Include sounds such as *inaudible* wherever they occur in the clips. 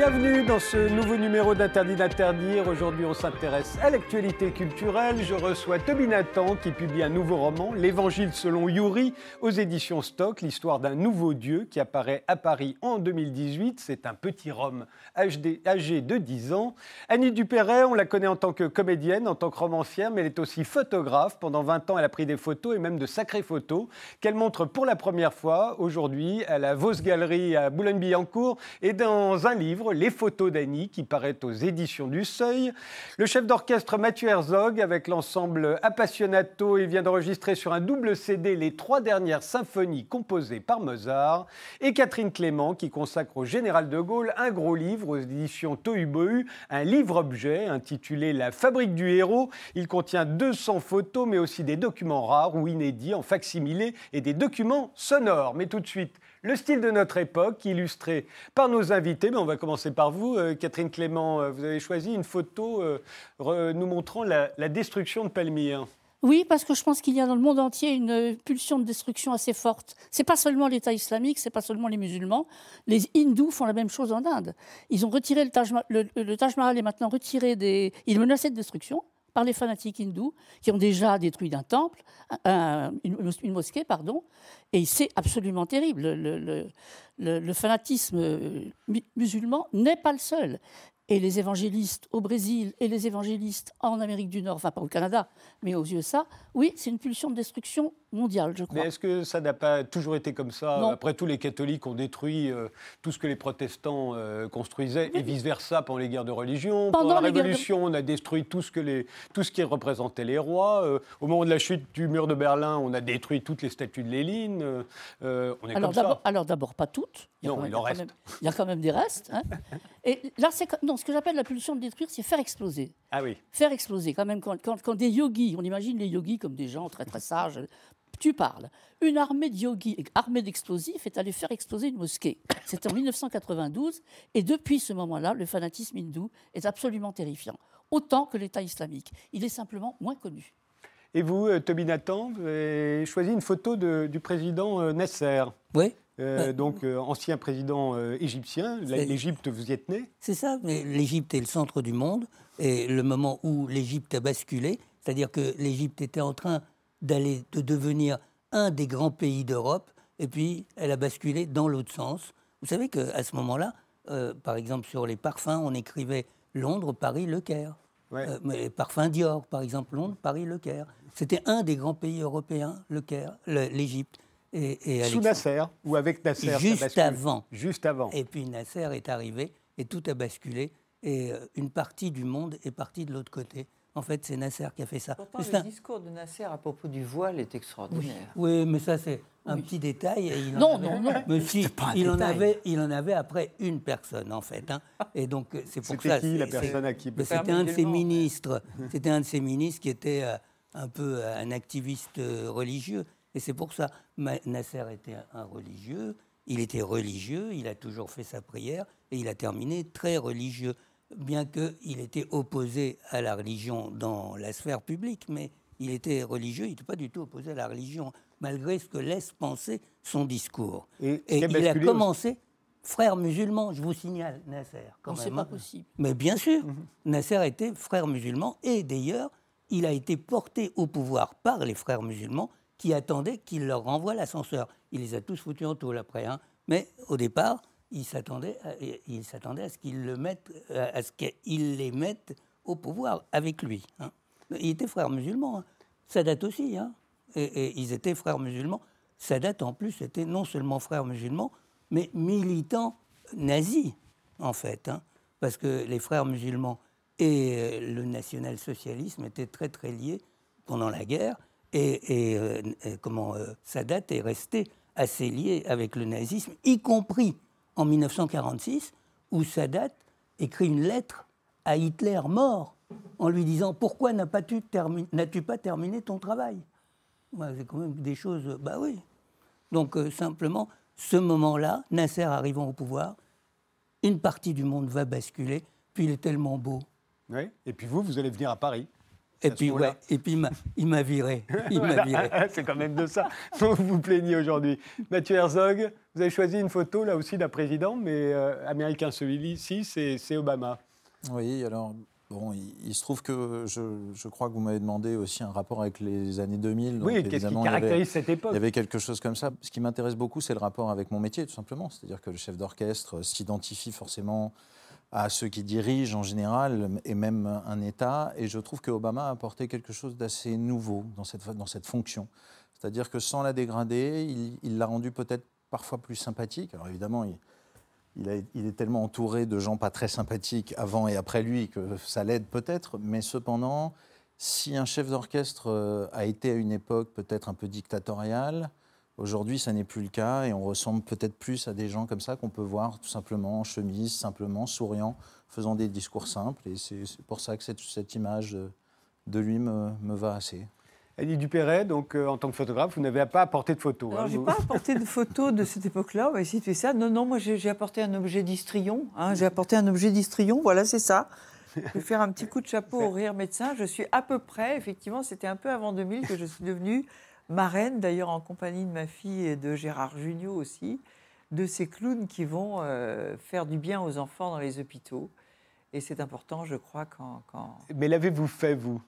Bienvenue dans ce nouveau numéro d'Interdit d'interdire. Aujourd'hui, on s'intéresse à l'actualité culturelle. Je reçois Toby Nathan qui publie un nouveau roman, L'Évangile selon Yuri, aux éditions Stock, l'histoire d'un nouveau Dieu qui apparaît à Paris en 2018. C'est un petit Rome âgé de 10 ans. Annie Dupéret, on la connaît en tant que comédienne, en tant que romancière, mais elle est aussi photographe. Pendant 20 ans, elle a pris des photos et même de sacrées photos qu'elle montre pour la première fois aujourd'hui à la Vos Galerie à Boulogne-Billancourt et dans un livre les photos d'Annie, qui paraît aux éditions du Seuil. Le chef d'orchestre Mathieu Herzog, avec l'ensemble Appassionato, il vient d'enregistrer sur un double CD les trois dernières symphonies composées par Mozart. Et Catherine Clément, qui consacre au général de Gaulle un gros livre aux éditions Tohubohu, un livre-objet intitulé La fabrique du héros. Il contient 200 photos, mais aussi des documents rares ou inédits en facsimilé et des documents sonores. Mais tout de suite, le style de notre époque, illustré par nos invités. Mais on va commencer par vous, euh, Catherine Clément. Euh, vous avez choisi une photo euh, nous montrant la, destruction de Palmyre. Oui, parce que je pense qu'il y a dans le monde entier une pulsion de destruction assez forte. C'est pas seulement l'État islamique, c'est pas seulement les musulmans. Les hindous font la même chose en Inde. Ils ont retiré le Taj, le, Taj Mahal est maintenant retiré des. Il menaçait de destruction par les fanatiques hindous qui ont déjà détruit un temple, une, mosquée, pardon, et c'est absolument terrible. le fanatisme musulman n'est pas le seul et les évangélistes au Brésil et les évangélistes en Amérique du Nord, enfin pas au Canada, mais aux USA, oui, c'est une pulsion de destruction mondiale, je crois. Mais est-ce que ça n'a pas toujours été comme ça Après tout, les catholiques ont détruit euh, tout ce que les protestants euh, construisaient, et vice-versa pendant les guerres de religion. Pendant, la Révolution, on a détruit tout ce, que les, tout ce qui représentait les rois. Euh, au moment de la chute du mur de Berlin, on a détruit toutes les statues de Lénine. on est alors, comme ça. Alors d'abord, pas toutes. non, il en reste. il y a quand même des restes. Hein. *laughs* et là, c'est non, ce que j'appelle la pulsion de détruire, c'est faire exploser. Ah oui. Faire exploser, quand même, quand, quand, des yogis, on imagine les yogis comme des gens très très sages, tu parles. Une armée de yogis, armée d'explosifs, est allée faire exploser une mosquée. C'était en 1992, et depuis ce moment-là, le fanatisme hindou est absolument terrifiant, autant que l'État islamique. Il est simplement moins connu. Et vous, euh, Toby Nathan, vous avez choisi une photo du président euh, Nasser. Oui. Euh, donc euh, ancien président euh, égyptien. L'Égypte, vous y êtes né C'est ça, mais l'Égypte est le centre du monde. Et le moment où l'Égypte a basculé, c'est-à-dire que l'Égypte était en train d'aller, de devenir un des grands pays d'Europe, et puis elle a basculé dans l'autre sens. Vous savez qu'à ce moment-là, par exemple sur les parfums, on écrivait Londres, Paris, Le Caire. mais parfums Dior, par exemple, Londres, Paris, Le Caire. C'était un des grands pays européens, le Caire, l'Égypte. Et, Sous Nasser ou avec Nasser Juste avant. Juste avant. Et puis Nasser est arrivé et tout a basculé. Et euh, une partie du monde est partie de l'autre côté. En fait, c'est Nasser qui a fait ça. Pourtant, le discours de Nasser à propos du voile est extraordinaire. Oui, mais ça, c'est un petit détail. il non, non, non, Mais si, il, en avait, il en avait après une personne, en fait. Hein. Et donc, c'est pour ça. C'était qui, la personne à qui C'était un de ses ministres. C'était un de ses ministres qui était euh, un peu un activiste euh, religieux. Et c'est pour ça, Nasser était un religieux, il était religieux, il a toujours fait sa prière, et il a terminé très religieux, bien qu'il était opposé à la religion dans la sphère publique, mais il était religieux, il n'était pas du tout opposé à la religion, malgré ce que laisse penser son discours. Et, il a commencé frère musulman, je vous signale, Nasser. C'est pas hein. possible. Mais bien sûr, mhm. Nasser était frère musulman, et d'ailleurs, il a été porté au pouvoir par les frères musulmans qui attendaient qu'il leur renvoie l'ascenseur. Il les a tous foutus en tôle après, hein. mais au départ, il s'attendait à, ce qu'ils le mettent, euh, à ce qu'ils les mettent au pouvoir avec lui. Hein. Il était frère musulman. Hein. Sadat aussi. Hein. Et, ils étaient frères musulmans. Sadat, en plus, était non seulement frère musulman, mais militant nazi, en fait. Hein. Parce que les frères musulmans et euh, le national-socialisme étaient très, très liés pendant la guerre. Et, euh, comment euh, Sadat est resté assez lié avec le nazisme, y compris en 1946, où Sadat écrit une lettre à Hitler mort en lui disant Pourquoi n'as-tu pas terminé ton travail? C'est quand même des choses. Bah oui. Donc, euh, simplement, ce moment-là, Nasser arrivant au pouvoir, une partie du monde va basculer, puis il est tellement beau. Oui, et puis vous, vous allez venir à Paris. Et puis, ouais, et puis il m'a viré. *laughs* *laughs* C'est quand même de ça dont vous vous plaignez aujourd'hui. Mathieu Herzog, vous avez choisi une photo là aussi d'un président, mais euh, américain celui-ci, c'est Obama. Oui, alors Bon, il, se trouve que je, crois que vous m'avez demandé aussi un rapport avec les années 2000. oui, qu'est-ce qui caractérise cette époque Il y avait quelque chose comme ça. Ce qui m'intéresse beaucoup, c'est le rapport avec mon métier, tout simplement. C'est-à-dire que le chef d'orchestre s'identifie forcément à ceux qui dirigent en général, et même un État. Et je trouve que Obama a apporté quelque chose d'assez nouveau dans cette, dans cette fonction. C'est-à-dire que sans la dégrader, il l'a rendue peut-être parfois plus sympathique. Alors évidemment, il, il, est tellement entouré de gens pas très sympathiques avant et après lui que ça l'aide peut-être, mais cependant, si un chef d'orchestre euh, a été à une époque peut-être un peu dictatoriale, aujourd'hui ça n'est plus le cas et on ressemble peut-être plus à des gens comme ça qu'on peut voir tout simplement en chemise, simplement souriant, faisant des discours simples. Et c'est pour ça que cette, image de lui me va assez. Annie Dupéret, donc euh, en tant que photographe, vous n'avez pas apporté de photos. Alors, hein, je n'ai pas *laughs* apporté de photos de cette époque-là. On va essayer de faire ça. Non, non, moi j'ai apporté un objet d'histrion. Hein. j'ai apporté un objet d'histrion. Voilà, c'est ça. Je vais faire un petit coup de chapeau au rire médecin. Je suis à peu près, effectivement, c'était un peu avant 2000 que je suis devenue marraine, d'ailleurs en compagnie de ma fille et de Gérard Jugnot aussi, de ces clowns qui vont euh, faire du bien aux enfants dans les hôpitaux. Et c'est important, je crois, quand. quand... Mais l'avez-vous fait, vous?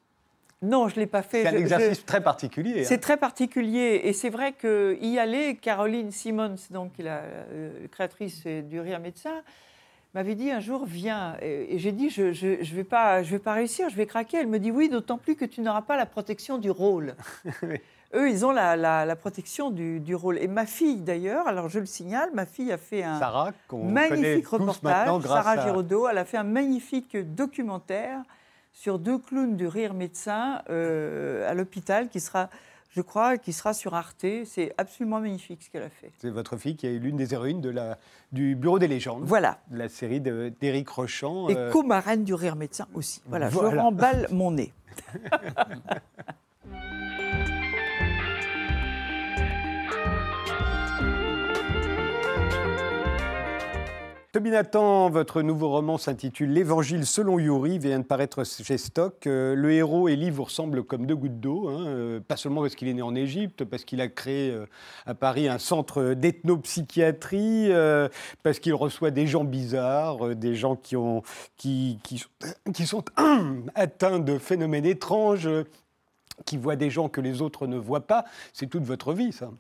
Non, je ne l'ai pas fait. C'est un exercice très particulier. C'est hein. très particulier. Et c'est vrai qu'y aller, Caroline Simmons, donc, la euh, créatrice du Rire Médecin, m'avait dit un jour, viens. Et, j'ai dit, je ne je, vais, vais pas réussir, je vais craquer. Elle me dit, oui, d'autant plus que tu n'auras pas la protection du rôle. *laughs* Eux, ils ont la, la, protection du, du, rôle. Et ma fille, d'ailleurs, alors je le signale, ma fille a fait un magnifique reportage. Sarah à... Giraudot, elle a fait un magnifique documentaire sur deux clowns du rire médecin euh, à l'hôpital qui sera je crois, qui sera sur Arte. C'est absolument magnifique ce qu'elle a fait. C'est votre fille qui est l'une des héroïnes de la, du Bureau des légendes. Voilà. La série d'Éric Rochant. Et euh... co-marraine du Rire Médecin aussi. Voilà, voilà. je remballe mon nez. *laughs* Toby Nathan, votre nouveau roman s'intitule L'Évangile selon Yuri, vient de paraître chez Stock. Euh, le héros, Élie, vous ressemble comme deux gouttes d'eau, hein, euh, pas seulement parce qu'il est né en Égypte, parce qu'il a créé euh, à Paris un centre d'ethnopsychiatrie, parce qu'il reçoit des gens bizarres, des gens qui, ont, qui, qui, *coughs* qui sont *coughs* atteints de phénomènes étranges, qui voient des gens que les autres ne voient pas. C'est toute votre vie, ça.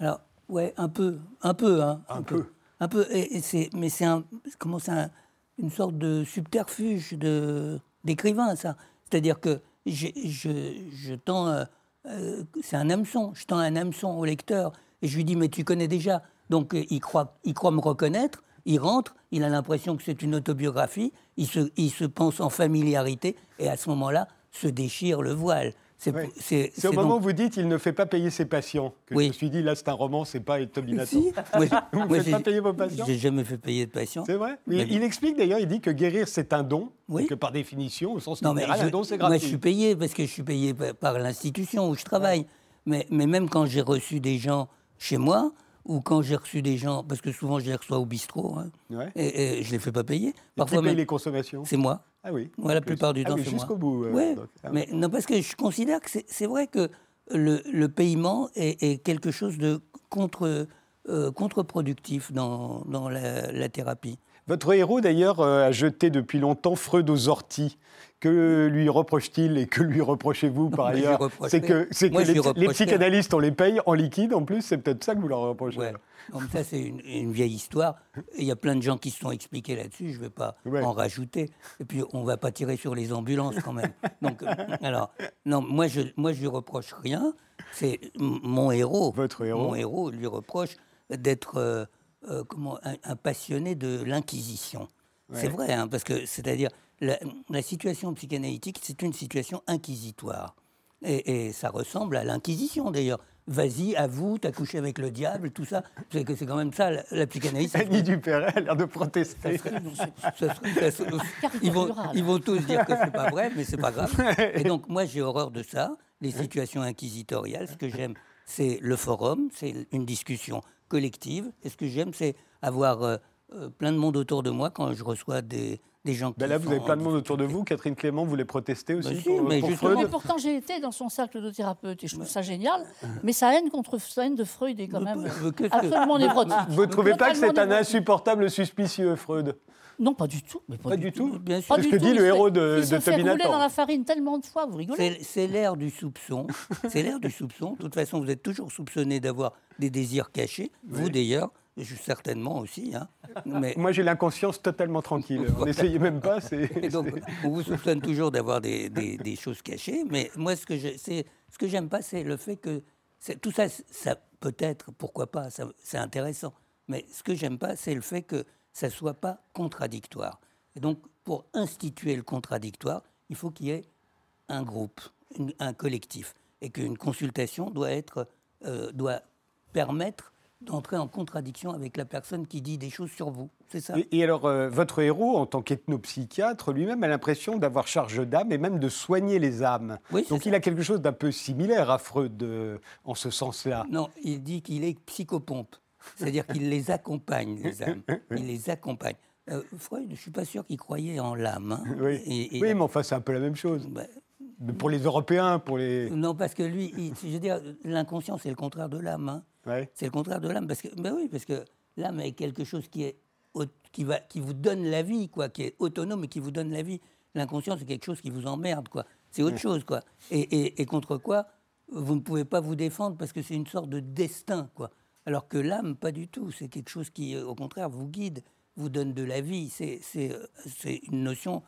Alors, ouais, un peu, un peu, hein, un, peu un peu, et, mais c'est un, comment un, une sorte de subterfuge de, d'écrivain, ça. C'est-à-dire que je, je, je tends, euh, euh, c'est un hameçon, je tends un hameçon au lecteur et je lui dis, mais tu connais déjà. Donc euh, il, croit, il croit me reconnaître, il rentre, il a l'impression que c'est une autobiographie, il se, il se pense en familiarité et à ce moment-là se déchire le voile. C'est au moment où vous dites il ne fait pas payer ses patients que je me suis dit là c'est un roman, c'est pas Toby Nathan. *laughs* vous ne faites pas payer vos patients J'ai jamais fait payer de patients. C'est vrai Il explique d'ailleurs, il dit que guérir c'est un don, que par définition, au sens littéral, un don c'est gratuit. Moi je suis payé parce que je suis payé par l'institution où je travaille. Mais, mais même quand j'ai reçu des gens chez moi, ou quand j'ai reçu des gens, parce que souvent je les reçois au bistrot, hein, et, je ne les fais pas payer. Parfois, qui paye les consommations C'est moi. Ah oui. Moi, la plupart du ah temps, c'est moi. Jusqu'au bout. Euh, ah mais non, parce que je considère que c'est vrai que le, le paiement est, est, quelque chose de contre, euh, contre-productif dans, dans la, la, thérapie. Votre héros, d'ailleurs, euh, a jeté depuis longtemps Freud aux orties. Que lui reproche-t-il et que lui reprochez-vous par ailleurs C'est que, que les, psychanalystes, on les paye en liquide en plus, c'est peut-être ça que vous leur reprochez. Ouais. ça, c'est une, vieille histoire. Il y a plein de gens qui se sont expliqués là-dessus, je ne vais pas en rajouter. Et puis, on ne va pas tirer sur les ambulances quand même. Donc, euh, alors, non, moi, je ne moi, je lui reproche rien. C'est mon héros. Votre héros. Mon héros lui reproche d'être euh, euh, comment, un, passionné de l'Inquisition. C'est vrai, hein, parce que, c'est-à-dire, la, situation psychanalytique, c'est une situation inquisitoire. Et, ça ressemble à l'Inquisition d'ailleurs. Vas-y, avoue, t'as couché avec le diable, tout ça. C'est que c'est quand même ça, la, psychanalyse. *laughs* Annie Dupéret a l'air de protester. ils, vont, ils vont tous dire que c'est pas vrai, mais c'est pas grave. *laughs* Et donc, moi, j'ai horreur de ça, les situations inquisitoriales. Ce que j'aime, c'est le forum, c'est une discussion collective. Et ce que j'aime, c'est avoir euh, euh, plein de monde autour de moi quand je reçois des, des gens qui Ben là, vous avez plein de monde autour de vous. Catherine Clément, vous les protestez aussi Ben si, pour, mais pour justement- Freud Mais pourtant, j'ai été dans son cercle de thérapeutes et je trouve ça génial. Mais sa haine contre sa haine de Freud est quand même pas- que- absolument névrotique. Vous ne trouvez pas que c'est un insupportable suspicieux, Freud? Non, pas du tout. Mais Pas du tout Bien Pas sûr. C'est ce du que tout, dit le se héros de, il se de Tobinator. dans la farine tellement de fois, vous rigolez C'est c'est l'ère du soupçon. C'est l'ère du soupçon. De toute façon, vous êtes toujours soupçonné d'avoir des désirs cachés. Vous d'ailleurs, je certainement aussi. hein. Mais Moi, j'ai l'inconscience totalement tranquille. *laughs* N'essayez même pas. Et donc, on vous soupçonne toujours d'avoir des, des- des choses cachées, mais moi, ce que je, ce que j'aime pas, c'est le fait que tout ça, ça peut-être, pourquoi pas, c'est intéressant. Mais ce que j'aime pas, c'est le fait que ça soit pas contradictoire. Et donc, pour instituer le contradictoire, il faut qu'il y ait un groupe, une- un collectif, et qu'une consultation doit être, euh, doit permettre d'entrer en contradiction avec la personne qui dit des choses sur vous. C'est ça? Et, et alors, euh, votre héros, en tant qu'ethnopsychiatre, lui-même a l'impression d'avoir charge d'âme et même de soigner les âmes. Oui, Donc, ça. il a quelque chose d'un peu similaire à Freud euh, en ce sens-là. Non, il dit qu'il est psychopompe. C'est-à-dire qu'il les accompagne, les âmes. Il les accompagne. Euh, Freud, je ne suis pas sûr qu'il croyait en l'âme. hein. Oui, Et- et- oui mais enfin, c'est un peu la même chose. bah, Mais Pour les Européens, pour les. non, parce que lui, il- je veux dire, l'inconscient, c'est le contraire de l'âme. hein. Ouais. C'est le contraire de l'âme. Parce que, ben oui, parce que l'âme est quelque chose qui, est, qui, va, qui vous donne la vie, quoi, qui est autonome et qui vous donne la vie. L'inconscient, c'est quelque chose qui vous emmerde, quoi. C'est autre chose, quoi. Et, et- et contre quoi vous ne pouvez pas vous défendre parce que c'est une sorte de destin, quoi. Alors que l'âme, pas du tout. C'est quelque chose qui, au contraire, vous guide, vous donne de la vie. C'est euh, c'est une notion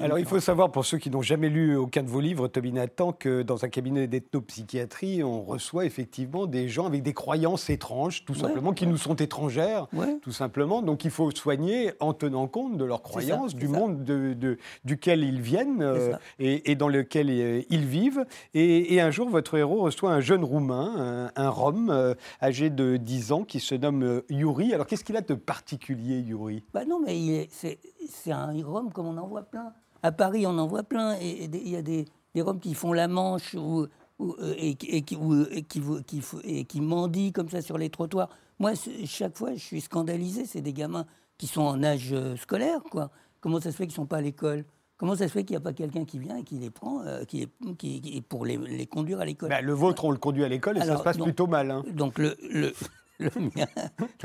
Alors, il faut savoir, pour ceux qui n'ont jamais lu aucun de vos livres, Toby Nathan, que dans un cabinet d'ethnopsychiatrie, on reçoit effectivement des gens avec des croyances étranges, tout Ouais, simplement, qui nous sont étrangères, Ouais. tout simplement. Donc, il faut soigner en tenant compte de leurs croyances, du ça. monde de- de- duquel ils viennent euh, et, et dans lequel euh, ils vivent. Et, et un jour, votre héros reçoit un jeune Roumain, un, un Rome, euh, âgé de 10 ans, qui se nomme Yuri. Alors, qu'est-ce qu'il a de particulier, Yuri? Bah non, mais il est- c'est c'est un Rome comme on en voit plein. À Paris, on en voit plein. Et il y a des, des Roms qui font la manche ou, ou, euh, et, qui- et qui, ou, et qui, qui et qui mendient comme ça sur les trottoirs. Moi, chaque fois, je suis scandalisé. C'est des gamins qui sont en âge euh, scolaire, quoi. Comment ça se fait qu'ils ne sont pas à l'école? Comment ça se fait qu'il n'y a pas quelqu'un qui vient et qui les prend euh, qui les- qui- qui- pour les, les conduire à l'école? Ben, Le vôtre, on le conduit à l'école et ça se passe plutôt mal. hein. Donc le, le, le mien,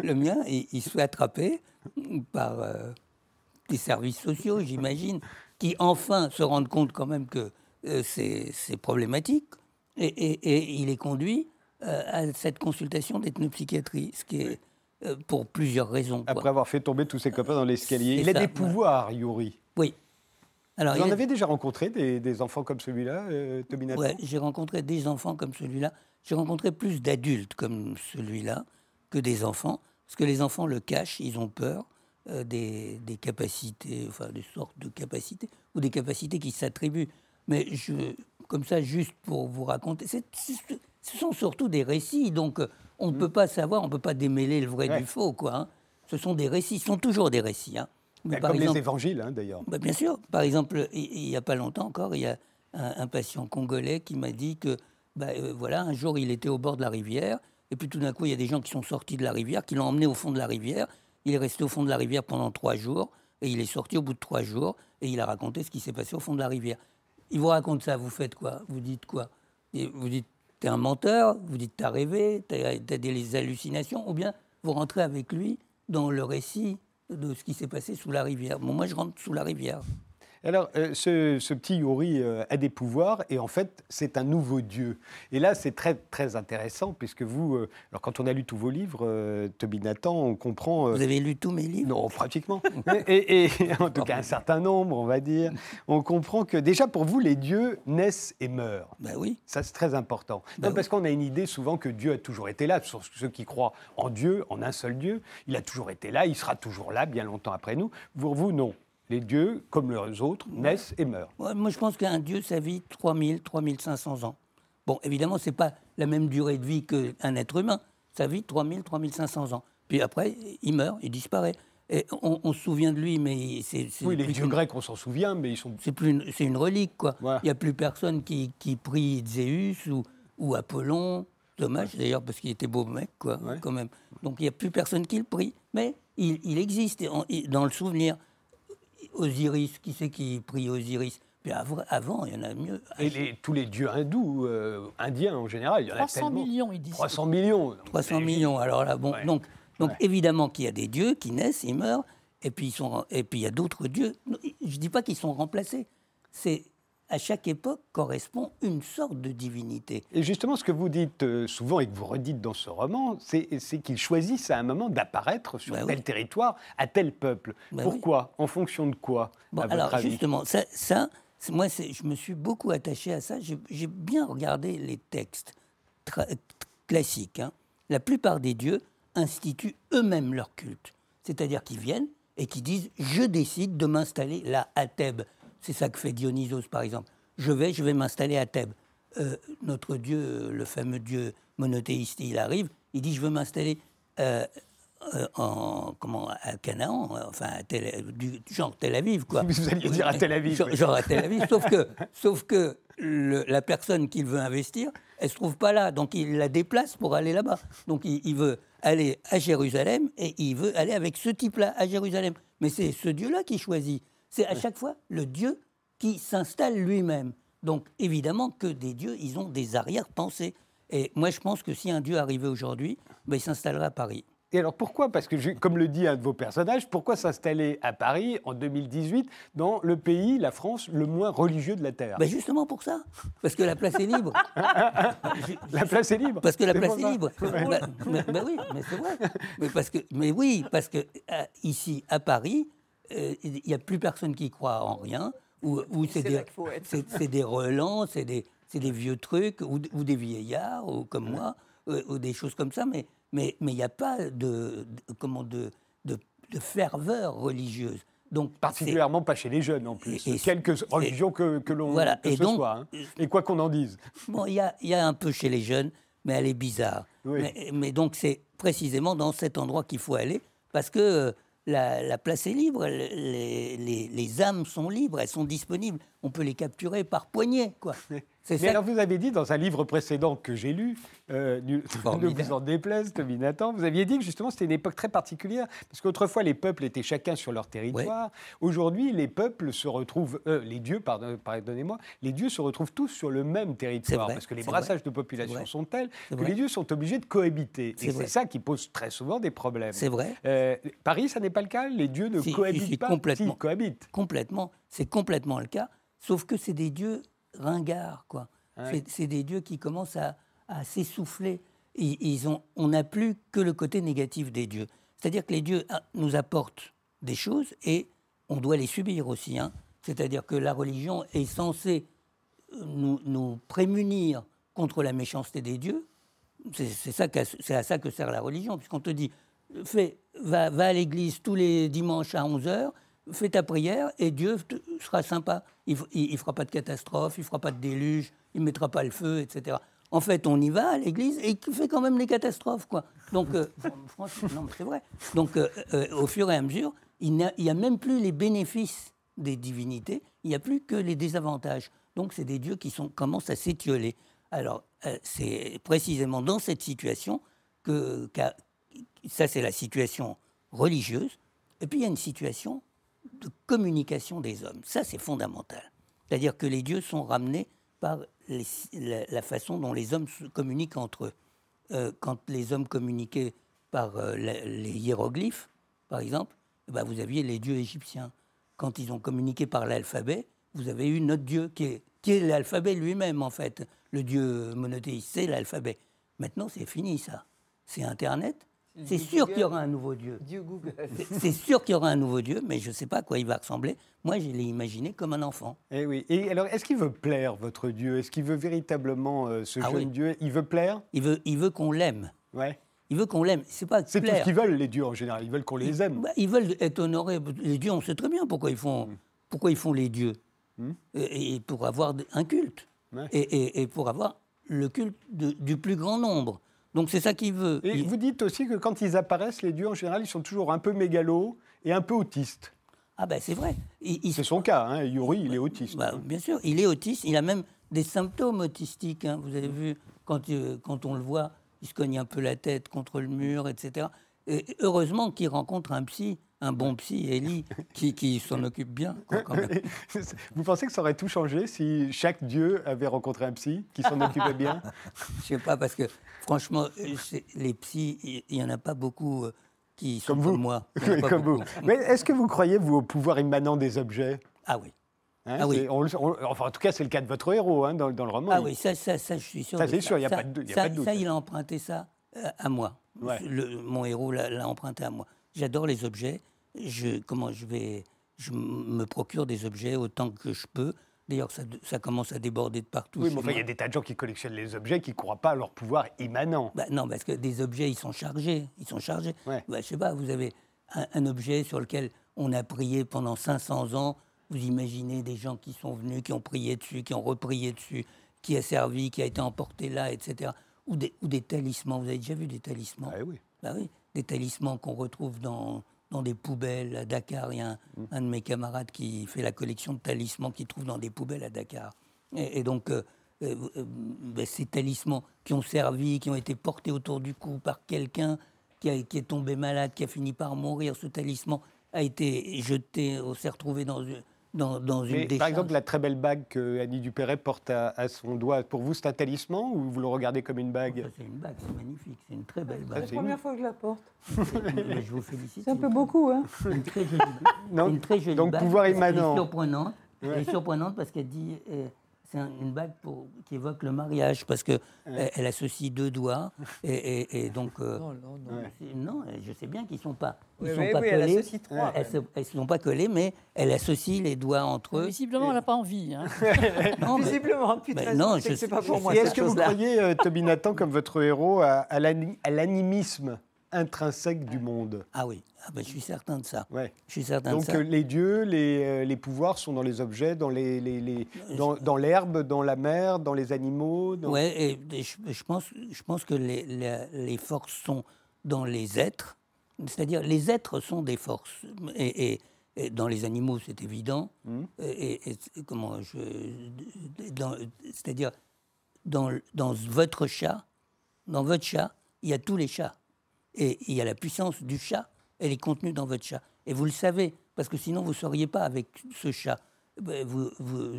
le mien il, il se fait attraper par euh, des services sociaux, *laughs* j'imagine, qui enfin se rendent compte quand même que euh, c'est problématique. Et, et- et il est conduit euh, à cette consultation d'ethnopsychiatrie, ce qui est euh, pour plusieurs raisons. quoi. Après avoir fait tomber tous ses copains dans l'escalier. Il a des ouais. pouvoirs, Yuri. Oui. Alors, Vous en a- avez déjà rencontré des, des enfants comme celui-là, Toby Nathan Ouais, j'ai rencontré des enfants comme celui-là. J'ai rencontré plus d'adultes comme celui-là que des enfants, parce que les enfants le cachent, ils ont peur euh, des, des capacités, enfin des sortes de capacités, ou des capacités qui s'attribuent. Mais je, comme ça, juste pour vous raconter, ce sont surtout des récits, donc euh, on ne peut pas savoir, on ne peut pas démêler le vrai Mm. Ouais. du faux, quoi. hein. Ce sont des récits, ce sont toujours des récits. hein. Mais Ben, par Comme exemple- les évangiles, hein, d'ailleurs. bah, bien sûr. Par exemple, il il n'y a pas longtemps encore, il y a un, un patient congolais qui m'a dit que, bah, euh, voilà, un jour, il était au bord de la rivière, et puis tout d'un coup, il y a des gens qui sont sortis de la rivière, qui l'ont emmené au fond de la rivière. Il est resté au fond de la rivière pendant trois jours, et il est sorti au bout de trois jours, et il a raconté ce qui s'est passé au fond de la rivière. Il vous raconte ça, vous faites quoi? Vous dites quoi? Vous dites, t'es un menteur, vous dites, t'as rêvé, t'as as des hallucinations, ou bien vous rentrez avec lui dans le récit de ce qui s'est passé sous la rivière. Moi, je rentre sous la rivière. Alors, euh, ce, ce petit Yuri euh, a des pouvoirs et en fait, c'est un nouveau dieu. Et là, c'est très, très intéressant puisque vous, euh, alors quand on a lu tous vos livres, Toby Nathan, on comprend. Vous avez lu tous mes livres? Non, pratiquement. *laughs* et, et- en tout cas, un certain nombre, on va dire. On comprend que déjà, pour vous, les dieux naissent et meurent. Ben oui. Ça, c'est très important. Ben Non, parce qu'on a une idée souvent que Dieu a toujours été là. Sur ceux qui croient en Dieu, en un seul Dieu, il a toujours été là, il sera toujours là, bien longtemps après nous. Pour vous, non. Les dieux, comme les autres, naissent et meurent. Ouais, Moi, je pense qu'un dieu, ça vit 3000, 3500 ans. Bon, évidemment, ce n'est pas la même durée de vie qu'un être humain. Ça vit 3000, 3500 ans. Puis après, il meurt, il disparaît. Et on, on se souvient de lui, mais c'est. Oui, les dieux qu'une- grecs, on s'en souvient, mais ils sont. C'est plus une, c'est une relique, quoi. Il n'y a plus personne qui, qui prie Zéus ou, ou Apollon. Dommage d'ailleurs, parce qu'il était beau mec, quoi, Ouais. quand même. Donc il n'y a plus personne qui le prie. Mais il, il existe et dans le souvenir. Osiris, qui c'est qui prie Osiris? Puis avant, il y en a mieux. Et les- tous les dieux hindous, euh, indiens en général, il y en a 300 tellement. millions, ils disent. 300 millions. 300 millions. Alors là, bon, Ouais. donc, donc Ouais. évidemment qu'il y a des dieux qui naissent, ils meurent, et puis ils sont, et puis il y a d'autres dieux. Je dis pas qu'ils sont remplacés. C'est à chaque époque correspond une sorte de divinité. Et justement, ce que vous dites euh, souvent et que vous redites dans ce roman, c'est qu'ils choisissent à un moment d'apparaître sur Bah tel oui. territoire, à tel peuple. Bah Pourquoi? En fonction de quoi Bon, à votre alors avis? justement, ça, moi, je me suis beaucoup attaché à ça. J'ai bien regardé les textes classiques. hein. La plupart des dieux instituent eux-mêmes leur culte. C'est-à-dire qu'ils viennent et qui disent Je décide de m'installer là, à Thèbes. C'est ça que fait Dionysos, par exemple. Je vais, je vais m'installer à Thèbes. Euh, notre dieu, euh, le fameux dieu monothéiste, il arrive, il dit Je veux m'installer euh, euh, en, comment, à Canaan, enfin, à Tel- du genre Tel Aviv, quoi. *laughs* Vous alliez dire à Tel Aviv, Genre, à Tel Aviv, sauf que, *laughs* sauf que le- la personne qu'il veut investir, elle se trouve pas là, donc il la déplace pour aller là-bas. Donc il, il veut aller à Jérusalem et il veut aller avec ce type-là à Jérusalem. Mais c'est ce Dieu-là qui choisit. C'est à chaque fois le Dieu qui s'installe lui-même. Donc évidemment que des dieux, ils ont des arrière-pensées. Et moi, je pense que si un Dieu arrivait aujourd'hui, ben, il s'installerait à Paris. Et alors pourquoi? Parce que, comme le dit un de vos personnages, pourquoi s'installer à Paris en 2018, dans le pays, la France, le moins religieux de la Terre? Ben justement pour ça, parce que la place est libre. *laughs* La place est libre. Parce que la place est libre. Mais, mais oui, mais c'est vrai. Mais, parce que, mais oui, parce que euh, ici, à Paris, il n'y a plus personne qui croit en rien. Ou, ou c'est C'est des, relents, c'est des, c'est des vieux trucs, ou, ou des vieillards, ou comme moi, euh, ou des choses comme ça. Mais il n'y a pas de, de- comment de, de, de ferveur religieuse. Donc Particulièrement pas chez les jeunes en plus, Et- et- quelque religion que, que l'on Voilà, que et ce donc- soit. hein. Et quoi qu'on en dise. Bon, il y a, il y a un peu chez les jeunes, mais elle est bizarre. Oui. Mais, mais donc, c'est précisément dans cet endroit qu'il faut aller, parce que euh, la, la place est libre, les, les- les âmes sont libres, elles sont disponibles. On peut les capturer par poignée, quoi. *laughs* Mais ça. alors, vous avez dit dans un livre précédent que j'ai lu, euh, du- *laughs* ne vous en déplaise, Tommy Nathan, vous aviez dit que justement c'était une époque très particulière, parce qu'autrefois les peuples étaient chacun sur leur territoire. Aujourd'hui, les peuples se retrouvent, euh, les dieux, pardon- pardonnez-moi, les dieux se retrouvent tous sur le même territoire, vrai, parce que les brassages vrai, de population sont tels que vrai. les dieux sont obligés de cohabiter. Et c'est ça qui pose très souvent des problèmes. C'est vrai. Euh, Paris, ça n'est pas le cas? Les dieux ne Si, cohabitent si, pas complètement. Ils cohabitent. Complètement. C'est complètement le cas, sauf que c'est des dieux ringards, quoi. Ouais. C'est- des dieux qui commencent à, à s'essouffler. Ils, ils ont, on n'a plus que le côté négatif des dieux. C'est-à-dire que les dieux ah, nous apportent des choses et on doit les subir aussi. hein. C'est-à-dire que la religion est censée euh, nous, nous prémunir contre la méchanceté des dieux. C'est à ça que sert la religion, puisqu'on te dit, fais, va, va à l'église tous les dimanches à 11h, fais ta prière et Dieu sera sympa. Il ne fera pas de catastrophe, il ne fera pas de déluge, il ne mettra pas le feu, etc. En fait, on y va à l'église et il fait quand même les catastrophes. Quoi. Donc, euh, *laughs* franchement, c'est vrai. Donc, euh, euh, au fur et à mesure, il n'y a, même plus les bénéfices des divinités, il n'y a plus que les désavantages. Donc, c'est des dieux qui sont, commencent à s'étioler. Alors, c'est précisément dans cette situation que, ça, c'est la situation religieuse. Et puis, il y a une situation de communication des hommes. Ça, c'est fondamental. C'est-à-dire que les dieux sont ramenés par la, façon dont les hommes communiquent entre eux. Euh, quand les hommes communiquaient par euh, les hiéroglyphes, par exemple, eh ben, vous aviez les dieux égyptiens. Quand ils ont communiqué par l'alphabet, vous avez eu notre dieu qui est, qui est l'alphabet lui-même, en fait. Le dieu monothéiste, c'est l'alphabet. Maintenant, c'est fini, ça. C'est Internet. C'est dieu sûr qu'il y aura un nouveau dieu. Dieu Google. *laughs* C'est- sûr qu'il y aura un nouveau Dieu, mais je ne sais pas à quoi il va ressembler. Moi, je l'ai imaginé comme un enfant. Eh oui. Et alors, est-ce qu'il veut plaire, votre Dieu? Est-ce qu'il veut véritablement, euh, ce Ah jeune oui. Dieu, il veut plaire? Il veut, il veut qu'on l'aime. Ouais. Il veut qu'on l'aime. C'est pas C'est tout ce qu'ils veulent, les dieux, en général. Ils veulent qu'on les aime. Bah, ils veulent être honorés. Les dieux, on sait très bien pourquoi ils font, Mm. pourquoi ils font les dieux. Et, et pour avoir un culte. Ouais. Et, et- et pour avoir le culte de- du plus grand nombre. Donc c'est ça qu'il veut. Et Il- vous dites aussi que quand ils apparaissent, les dieux, en général, ils sont toujours un peu mégalos et un peu autistes. Ah ben c'est vrai. Il- C'est son cas, hein. Yuri, il est autiste. Bah, bien sûr, il est autiste, il a même des symptômes autistiques. hein. Vous avez vu, quand, euh, quand on le voit, il se cogne un peu la tête contre le mur, etc. Et heureusement qu'il rencontre un psy un bon psy, Élie, qui, qui s'en occupe bien. quoi, *laughs* quand même. Vous pensez que ça aurait tout changé si chaque dieu avait rencontré un psy qui s'en occupait bien? Je sais pas, parce que franchement, les psys, il n'y en a pas beaucoup euh, qui sont Comme comme, vous. moi. En a Oui, Comme vous. beaucoup. Mais est-ce que vous croyez, vous, au pouvoir immanent des objets? Ah oui. Hein, Ah oui. on on- Enfin, en tout cas, c'est le cas de votre héros hein, dans, dans le roman. Ah oui, ça, ça, ça, je suis sûr. Ça, c'est sûr, il y a pas de a pas doute. Ça, il a emprunté ça euh, à moi. Ouais. Le- mon héros l'a emprunté à moi. J'adore les objets. Je, comment je vais, je me procure des objets autant que je peux. D'ailleurs, ça, ça commence à déborder de partout. Oui, mais enfin, il y a des tas de gens qui collectionnent les objets qui ne croient pas à leur pouvoir immanent. Bah, non, parce que des objets, ils sont chargés. Ils sont chargés. Ouais. Bah, je sais pas, vous avez un, un objet sur lequel on a prié pendant 500 ans. Vous imaginez des gens qui sont venus, qui ont prié dessus, qui ont reprié dessus, qui a servi, qui a été emporté là, etc. Ou des, ou des talismans. Vous avez déjà vu des talismans? Ah oui. Bah oui, des talismans qu'on retrouve dans, dans des poubelles à Dakar. Il y a un, Mm. un de mes camarades qui fait la collection de talismans qu'il trouve dans des poubelles à Dakar. Et, et donc, euh, euh, euh, ben, ces talismans qui ont servi, qui ont été portés autour du cou par quelqu'un qui, a- qui est tombé malade, qui a fini par mourir, ce talisman a été jeté, on s'est retrouvé dans une, dans, dans une Mais, par exemple, la très belle bague que Annie Dupéret porte à, à son doigt, pour vous, c'est un talisman ou vous le regardez comme une bague Ça, c'est une bague, c'est magnifique, c'est une très belle bague. c'est La première fois que je la porte. *laughs* Mais je vous félicite. C'est un peu beaucoup, hein une très jolie, Non, c'est une très jolie donc bague, pouvoir parce qu'elle est immanent. surprenante. Elle est surprenante parce qu'elle dit euh, c'est un- une bague pour, qui évoque le mariage parce que elle, elle associe deux doigts *laughs* et, et- et donc euh, Non, non, non. Ouais. c'est- non, je sais bien qu'ils sont pas ils Oui, sont oui, pas oui, elle collés. associe trois, Elles elles sont pas collées, mais elle associe les doigts entre eux. Visiblement, on n'a pas envie. hein. *laughs* Non, mais- *laughs* Visiblement, Ben 13 non, je c'est pas pour je moi. Et est-ce que vous croyez, euh, Toby Nathan, comme votre héros, à l'animisme? Intrinsèque du monde Ah oui, ah ben, je suis certain de ça. Ouais. Je suis certain Donc de ça. euh, les dieux, les, euh, les pouvoirs sont dans les objets, dans les, les- les- dans, dans l'herbe, dans la mer, dans les animaux. dans- Ouais, et, et je, je pense, je pense que les, les- les forces sont dans les êtres, c'est-à-dire les êtres sont des forces. Et, et- et dans les animaux, c'est évident. Mhm. Et, comment je, c'est-à-dire dans, dans votre chat, dans votre chat, il y a tous les chats. Et il y a la puissance du chat, elle est contenue dans votre chat. Et vous le savez, parce que sinon vous ne sauriez pas avec ce chat. Ben, Vous, vous,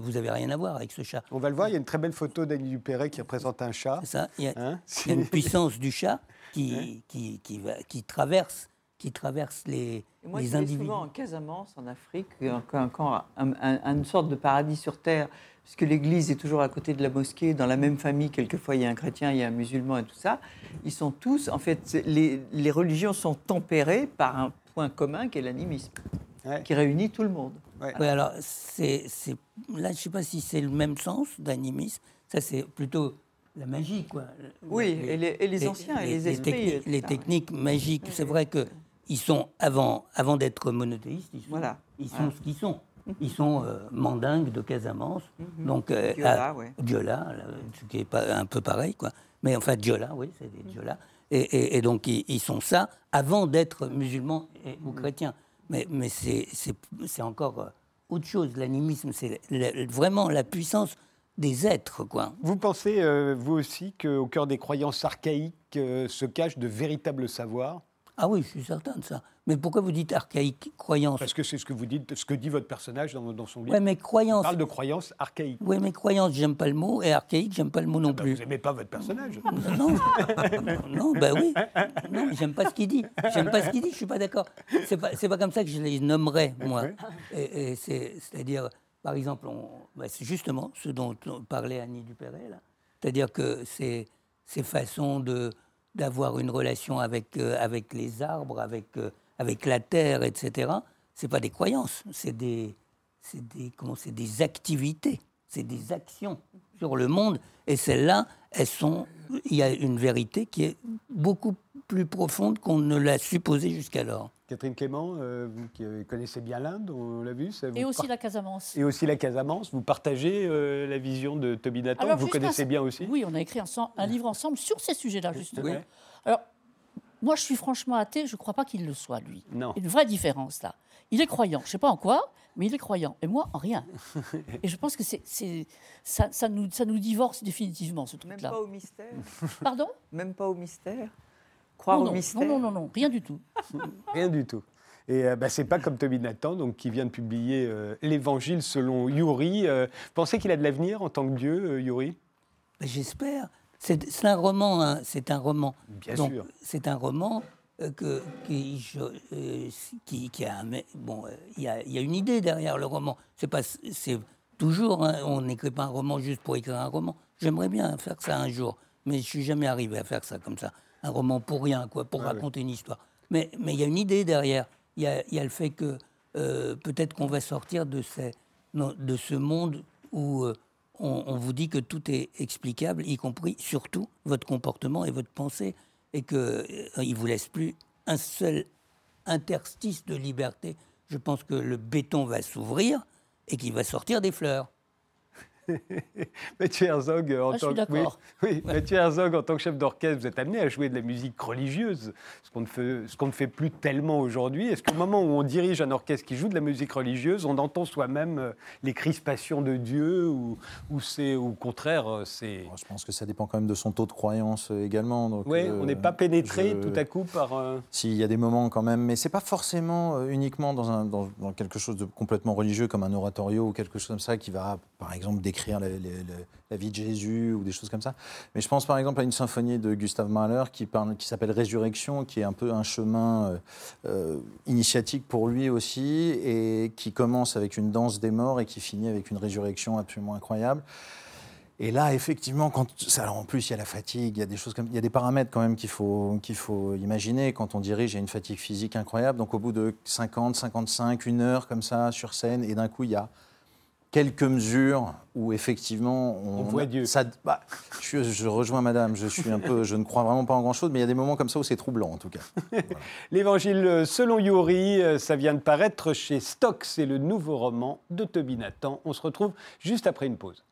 vous avez rien à voir avec ce chat. On va le voir, il y a une très belle photo d'Annie Dupéret qui représente un chat. C'est ça. Il y a, Hein il y a une puissance du chat qui, qui, qui, va, qui traverse, qui traverse les, Et Moi, les individus. souvent en Casamance, en Afrique, un, un, camp- un- un- une sorte de paradis sur terre, puisque l'église est toujours à côté de la mosquée, dans la même famille, quelquefois il y a un chrétien, il y a un musulman et tout ça. Ils sont tous, en fait, les, les religions sont tempérées par un point commun qui est l'animisme, Ouais. qui réunit tout le monde. Oui, alors c'est- là, je ne sais pas si c'est le même sens d'animisme. Ça, c'est plutôt la magie, quoi. Oui, et les- et les anciens, et les esprits, techniques, etc. les techniques magiques. C'est vrai que ils sont avant, avant d'être monothéistes. Ils sont, Voilà. ils sont Voilà. ce qu'ils sont. Ils sont euh, mandingues de Casamance, donc euh, Diola, à- ouais. Diola, là, ce qui est pas un peu pareil, quoi. Mais enfin Diola, oui, c'est des Diola. Et, et- et donc ils, ils sont ça avant d'être musulmans et- ou chrétiens. Mais, mais c'est, encore euh, autre chose. L'animisme, c'est vraiment la puissance des êtres, quoi. Vous pensez, euh, vous aussi, qu'au cœur des croyances archaïques euh, se cachent de véritables savoirs? Ah oui, je suis certain de ça. Mais pourquoi vous dites archaïque, croyance Parce que c'est ce que vous dites, ce que dit votre personnage dans, dans son livre. Ouais, mais Il croyance. parle de croyances archaïques. Oui, mais croyance, j'aime pas le mot, et archaïque, j'aime pas le mot non Bah, plus. vous n'aimez pas votre personnage. Non, non, bah oui. Non, j'aime pas ce qu'il dit. J'aime pas ce qu'il dit, je suis pas d'accord. C'est pas, pas comme ça que je les nommerais, moi. Et, et c'est, c'est-à-dire, par exemple, bah, c'est justement ce dont on parlait Annie Dupéret, là. C'est-à-dire que ces, ces façons de, d'avoir une relation avec, euh, avec les arbres, avec, euh, avec la terre, etc., c'est pas des croyances, c'est des, des, des activités, c'est des actions sur le monde. Et celles-là, elles sont, il y a une vérité qui est beaucoup plus profonde qu'on ne l'a supposée jusqu'alors. Catherine Clément, euh, vous qui euh, connaissez bien l'Inde, on l'a vu. ça vous Et aussi par- la Casamance. et aussi la Casamance. Vous partagez euh, la vision de Toby Nathan, vous connaissez bien aussi Oui, on a écrit un livre ensemble sur ces sujets-là, justement. Oui. Alors, moi, je suis franchement athée, je ne crois pas qu'il le soit, lui. Non. Il y a une vraie différence, là. Il est croyant, je ne sais pas en quoi, mais il est croyant. Et moi, en rien. *laughs* Et je pense que c'est, c'est- ça, ça nous, ça nous divorce définitivement, ce Même truc-là. pas au mystère. Pardon? Même pas au mystère. Croire non, au non, mystère. non, non, non, non, rien du tout. *laughs* Rien du tout. Et euh, bah, c'est pas comme Toby Nathan, donc, qui vient de publier euh, l'Évangile selon Yuri. Euh, vous pensez qu'il a de l'avenir en tant que Dieu, euh, Yuri? J'espère. C'est c'est un roman. hein, C'est un roman. Bien Donc, sûr. C'est un roman euh, que, qui, je- euh, qui, qui a, mais bon, euh, il y, a, il y a une idée derrière le roman. C'est pas, c'est toujours, hein, on n'écrit pas un roman juste pour écrire un roman. J'aimerais bien faire ça un jour, mais je suis jamais arrivé à faire ça comme ça. Un roman pour rien, quoi, pour raconter une histoire. Mais mais il y a une idée derrière. Il y y a le fait que euh, peut-être qu'on va sortir de, ces, de ce monde où euh, on, on vous dit que tout est explicable, y compris surtout votre comportement et votre pensée, et qu'il ne vous laisse plus un seul interstice de liberté. Je pense que le béton va s'ouvrir et qu'il va sortir des fleurs. *laughs* Mathieu Herzog, euh, en Ah, tant que, oui, *laughs* oui, Mathieu Herzog, en tant que chef d'orchestre, vous êtes amené à jouer de la musique religieuse, ce qu'on ne fait, ce qu'on ne fait plus tellement aujourd'hui. Est-ce qu'au moment où on dirige un orchestre qui joue de la musique religieuse, on entend soi-même euh, les crispations de Dieu ou, ou c'est au contraire, euh, c'est... Je pense que ça dépend quand même de son taux de croyance également. donc, Oui, euh, on n'est pas pénétré je- tout à coup par... euh, S'il y a des moments quand même, mais c'est pas forcément uniquement dans, un, dans, dans quelque chose de complètement religieux comme un oratorio ou quelque chose comme ça qui va, par exemple, décrire la, vie de Jésus ou des choses comme ça. Mais je pense par exemple à une symphonie de Gustav Mahler qui, s'appelle Résurrection, qui est un peu un chemin euh, euh, initiatique pour lui aussi et qui commence avec une danse des morts et qui finit avec une résurrection absolument incroyable. Et là, effectivement, en plus, il y a la fatigue, il y a des choses comme, il y a des paramètres quand même qu'il faut, qu'il faut imaginer. Quand on dirige, il y a une fatigue physique incroyable. Donc, au bout de 50, 55, une heure comme ça sur scène, et d'un coup, il y a quelques mesures où effectivement On voit Dieu. Ça, bah, je, je rejoins Madame. Je suis un peu, je ne crois vraiment pas en grand chose, mais il y a des moments comme ça où c'est troublant en tout cas. *laughs* L'Évangile selon Yuri, euh, ça vient de paraître chez Stock, c'est le nouveau roman de Toby Nathan. On se retrouve juste après une pause.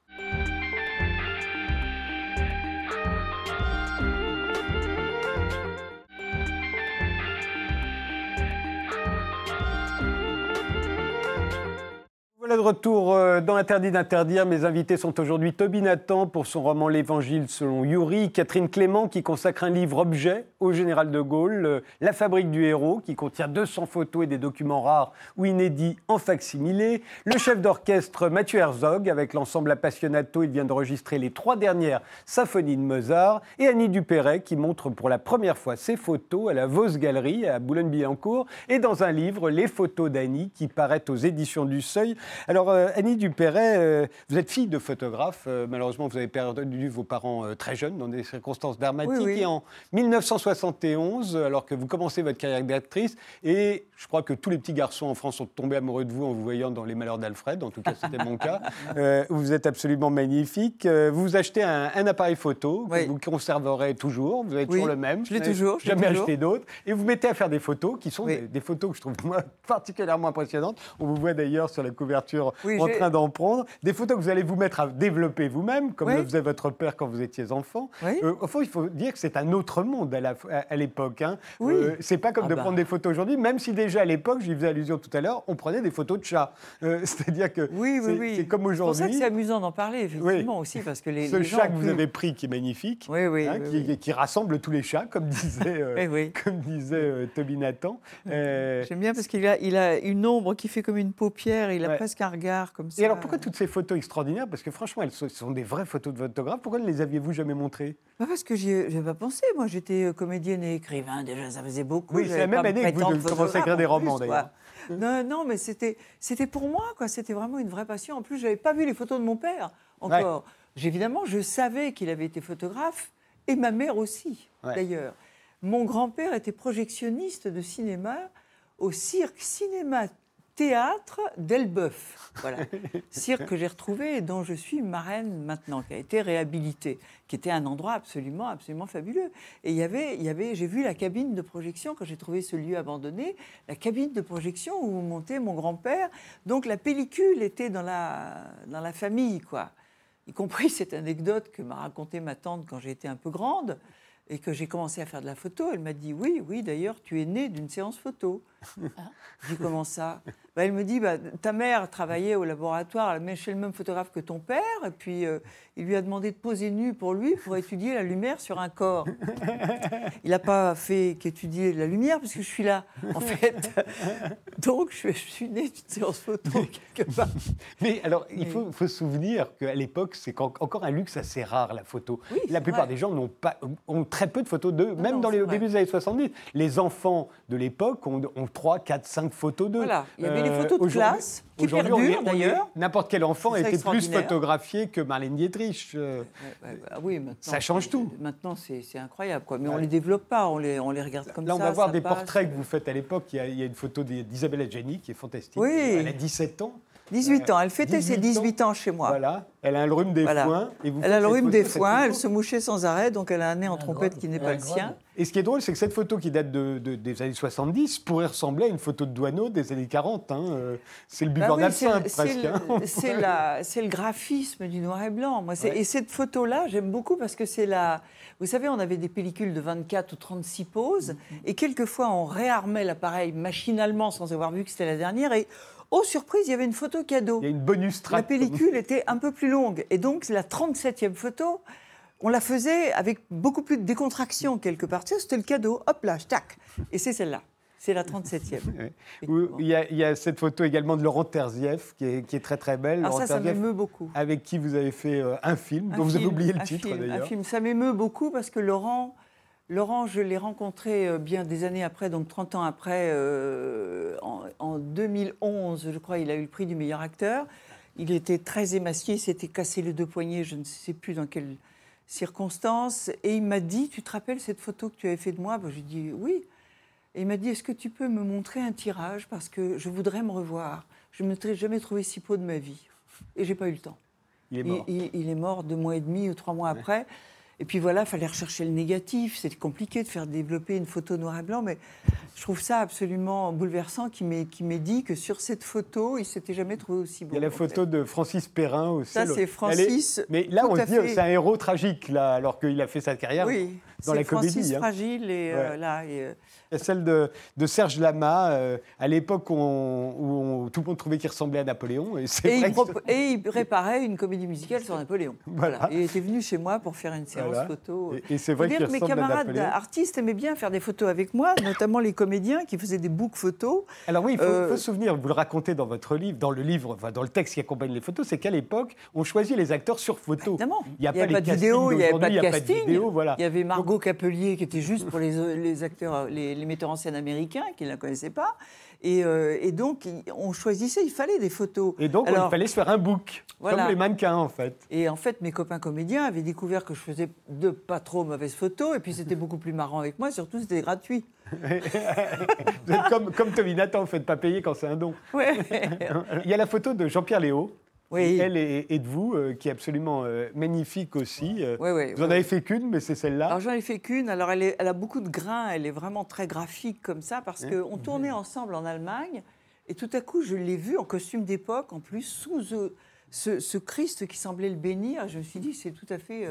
Voilà de retour euh, dans Interdit d'interdire. Mes invités sont aujourd'hui Toby Nathan pour son roman L'Évangile selon Yuri, Catherine Clément qui consacre un livre objet au général de Gaulle, euh, La fabrique du héros qui contient 200 photos et des documents rares ou inédits en facsimilé, le chef d'orchestre Mathieu Herzog avec l'ensemble Appassionato, il vient d'enregistrer les trois dernières symphonies de Mozart, et Annie Dupéret qui montre pour la première fois ses photos à la Vos Galerie à Boulogne-Billancourt et dans un livre Les photos d'Annie qui paraît aux éditions du Seuil. Alors, euh, Annie Dupéret, euh, vous êtes fille de photographe. Euh, malheureusement, vous avez perdu vos parents très jeunes dans des circonstances dramatiques. Oui, oui. Et en 1971, alors que vous commencez votre carrière d'actrice, et je crois que tous les petits garçons en France sont tombés amoureux de vous en vous voyant dans Les Malheurs d'Alfred. En tout cas, c'était mon cas. *laughs* Euh, vous êtes absolument magnifique. Vous achetez un, un appareil photo que Oui. vous conserverez toujours. Vous avez toujours le même. je l'ai toujours, Jamais acheté d'autres. Et vous mettez à faire des photos qui sont des, des photos que je trouve moi *laughs* particulièrement impressionnantes. On vous voit d'ailleurs sur la couverture Oui, en train d'en prendre. Des photos que vous allez vous mettre à développer vous-même, comme Oui. le faisait votre père quand vous étiez enfant. Oui. Euh, au fond, il faut dire que c'est un autre monde à l'époque. Hein. Euh, c'est pas comme Ah de bah. prendre des photos aujourd'hui, même si déjà à l'époque, j'y faisais allusion tout à l'heure, on prenait des photos de chats. Euh, *laughs* C'est-à-dire que c'est comme C'est pour ça que aujourd'hui. c'est amusant d'en parler, effectivement, aussi, parce que les, Ce les gens chat que vous avez pris qui est magnifique, hein, qui, qui rassemble tous les chats, comme disait, euh, *laughs* oui. comme disait Toby Nathan. *laughs* J'aime bien parce qu'il a, il a une ombre qui fait comme une paupière, il a Ouais. presque regard comme ça. et alors pourquoi toutes ces photos extraordinaires? Parce que franchement, elles sont, des vraies photos de photographe. Pourquoi ne les aviez-vous jamais montrées? Bah, Parce que j'y ai, pas pensé. Moi, j'étais euh, comédienne et écrivain. Déjà, ça faisait beaucoup. Oui, c'est la même année que vous commencez à écrire des romans, d'ailleurs. Non, non, mais c'était, pour moi, quoi. C'était vraiment une vraie passion. En plus, j'avais pas vu les photos de mon père encore. J'ai- Évidemment, je savais qu'il avait été photographe et ma mère aussi, Ouais. d'ailleurs. Mon grand-père était projectionniste de cinéma au cirque cinéma théâtre d'Elbeuf. Voilà. *laughs* cirque que j'ai retrouvé et dont je suis marraine maintenant, qui a été réhabilité, qui était un endroit absolument, absolument fabuleux. Et il y avait, il y avait, j'ai vu la cabine de projection quand j'ai trouvé ce lieu abandonné, la cabine de projection où montait mon grand-père. Donc la pellicule était dans la, dans la famille, quoi. Y compris cette anecdote que m'a racontée ma tante quand été un peu grande et que j'ai commencé à faire de la photo. Elle m'a dit oui, oui, d'ailleurs, tu es né d'une séance photo. *laughs* Je dis comment ça bah, Elle me dit bah, ta mère travaillait au laboratoire, elle chez le même photographe que ton père, et puis euh, il lui a demandé de poser nu pour lui pour étudier la lumière sur un corps. *laughs* Il n'a pas fait qu'étudier la lumière parce que je suis là, en fait. *laughs* Donc je, suis née d'une séance photo quelque part. Mais alors, il faut, se souvenir qu'à l'époque, c'est encore un luxe assez rare la photo. la plupart des gens n'ont pas, ont très peu de photos d'eux, même dans les débuts des années 70. Les enfants de l'époque ont, ont 3, 4, 5 photos d'eux. Voilà, il y avait les euh, photos de classe qui perdurent d'ailleurs. N'importe quel enfant a été plus photographié que Marlène Dietrich. Euh, oui, ça change tout. Maintenant, c'est incroyable. Quoi. Mais on ne les développe pas, on les, on les regarde comme ça. Là, on va voir des portraits que vous faites à l'époque. Il, il, y a une photo d'Isabelle Adjani qui est fantastique. Oui. Elle a 17 ans. 18 ans. Elle fêtait ses 18 ans. chez moi. Voilà. Elle a le rhume des foins. Et vous elle a le rhume des foins. Elle se mouchait sans arrêt, donc elle a un nez en trompette qui n'est pas le sien. Et ce qui est drôle, c'est que cette photo qui date de, des années 70 pourrait ressembler à une photo de Douaneau des années 40. Hein. C'est le buveur bah oui, presque. Hein. *laughs* C'est le graphisme du noir et blanc. Moi, Et cette photo-là, j'aime beaucoup parce que c'est la. Vous savez, on avait des pellicules de 24 ou 36 poses, mm-hmm. et quelquefois on réarmait l'appareil machinalement sans avoir vu que c'était la dernière, et Oh, surprise, il y avait une photo cadeau. Il y a une bonus track. La pellicule était un peu plus longue. Et donc, la 37e photo, on la faisait avec beaucoup plus de décontraction quelque part. C'était le cadeau. Hop là, tac. Et c'est celle-là. C'est la 37e. *laughs* il, y a, il, y a, cette photo également de Laurent Terzieff qui est, qui est très très belle. Alors ça, ça m'émeut beaucoup. Avec qui vous avez fait euh, un film, dont vous avez oublié le titre d'ailleurs. Un film, ça m'émeut beaucoup parce que Laurent, Laurent, je l'ai rencontré euh, bien des années après, donc 30 ans après, euh, en, 2011, je crois, il a eu le prix du meilleur acteur. Il était très émasqué, il s'était cassé les deux poignets, je ne sais plus dans quelles circonstances. Et il m'a dit, tu te rappelles cette photo que tu avais fait de moi? Ben, J'ai dit oui. Et il m'a dit, est-ce que tu peux me montrer un tirage? Parce que je voudrais me revoir. Je ne me jamais trouvé si beau de ma vie. Et j'ai pas eu le temps. Il est mort. Il, est mort deux mois et demi ou trois mois après. Et puis voilà, il fallait rechercher le négatif. C'était compliqué de faire développer une photo noir et blanc, mais je trouve ça absolument bouleversant qui m'ait dit que sur cette photo, il s'était jamais trouvé aussi beau. Il y a la photo de Francis Perrin aussi. Ça, c'est Francis. Mais là, on dit c'est un héros tragique, là, alors qu'il a fait sa carrière oui, dans la comédie. Francis hein. fragile et euh, là. Et, euh, celle de, de Serge Lama, euh, à l'époque où, tout le monde trouvait qu'il ressemblait à Napoléon. Et, et, il et, il préparait une comédie musicale sur Napoléon. *laughs* Voilà. il était venu chez moi pour faire une séance photo. Et, c'est vrai qu'il Mes camarades artistes aimaient bien faire des photos avec moi, notamment les comédiens qui faisaient des books photos. Alors oui, il faut, euh, se souvenir, vous le racontez dans votre livre, dans le livre, enfin, dans le texte qui accompagne les photos, c'est qu'à l'époque, on choisit les acteurs sur photo. Évidemment. Il n'y a, pas, de vidéo, il n'y avait pas de casting. voilà. Il y avait Margot Capelier qui était juste pour les, les acteurs, les, les metteurs en scène américains qui ne la connaissaient pas. Et, euh, donc, on choisissait, il fallait des photos. Et donc, il fallait se faire un book, comme les mannequins, en fait. Et en fait, mes copains comédiens avaient découvert que je faisais de pas trop mauvaises photos, et puis c'était beaucoup plus marrant avec moi, surtout c'était gratuit. Vous *laughs* êtes comme, comme Tommy Nathan, vous ne faites pas payer quand c'est un don. Ouais. il y a la photo de Jean-Pierre Léo, oui. Elle et, de vous, euh, qui est absolument euh, magnifique aussi. Euh, vous en avez fait qu'une, mais c'est celle-là. Alors j'en ai fait qu'une. Alors elle, elle, a beaucoup de grains, elle est vraiment très graphique comme ça, parce qu'on tournait ensemble en Allemagne, et tout à coup je l'ai vue en costume d'époque, en plus sous ce, ce, Christ qui semblait le bénir. Je me suis dit, c'est tout à fait.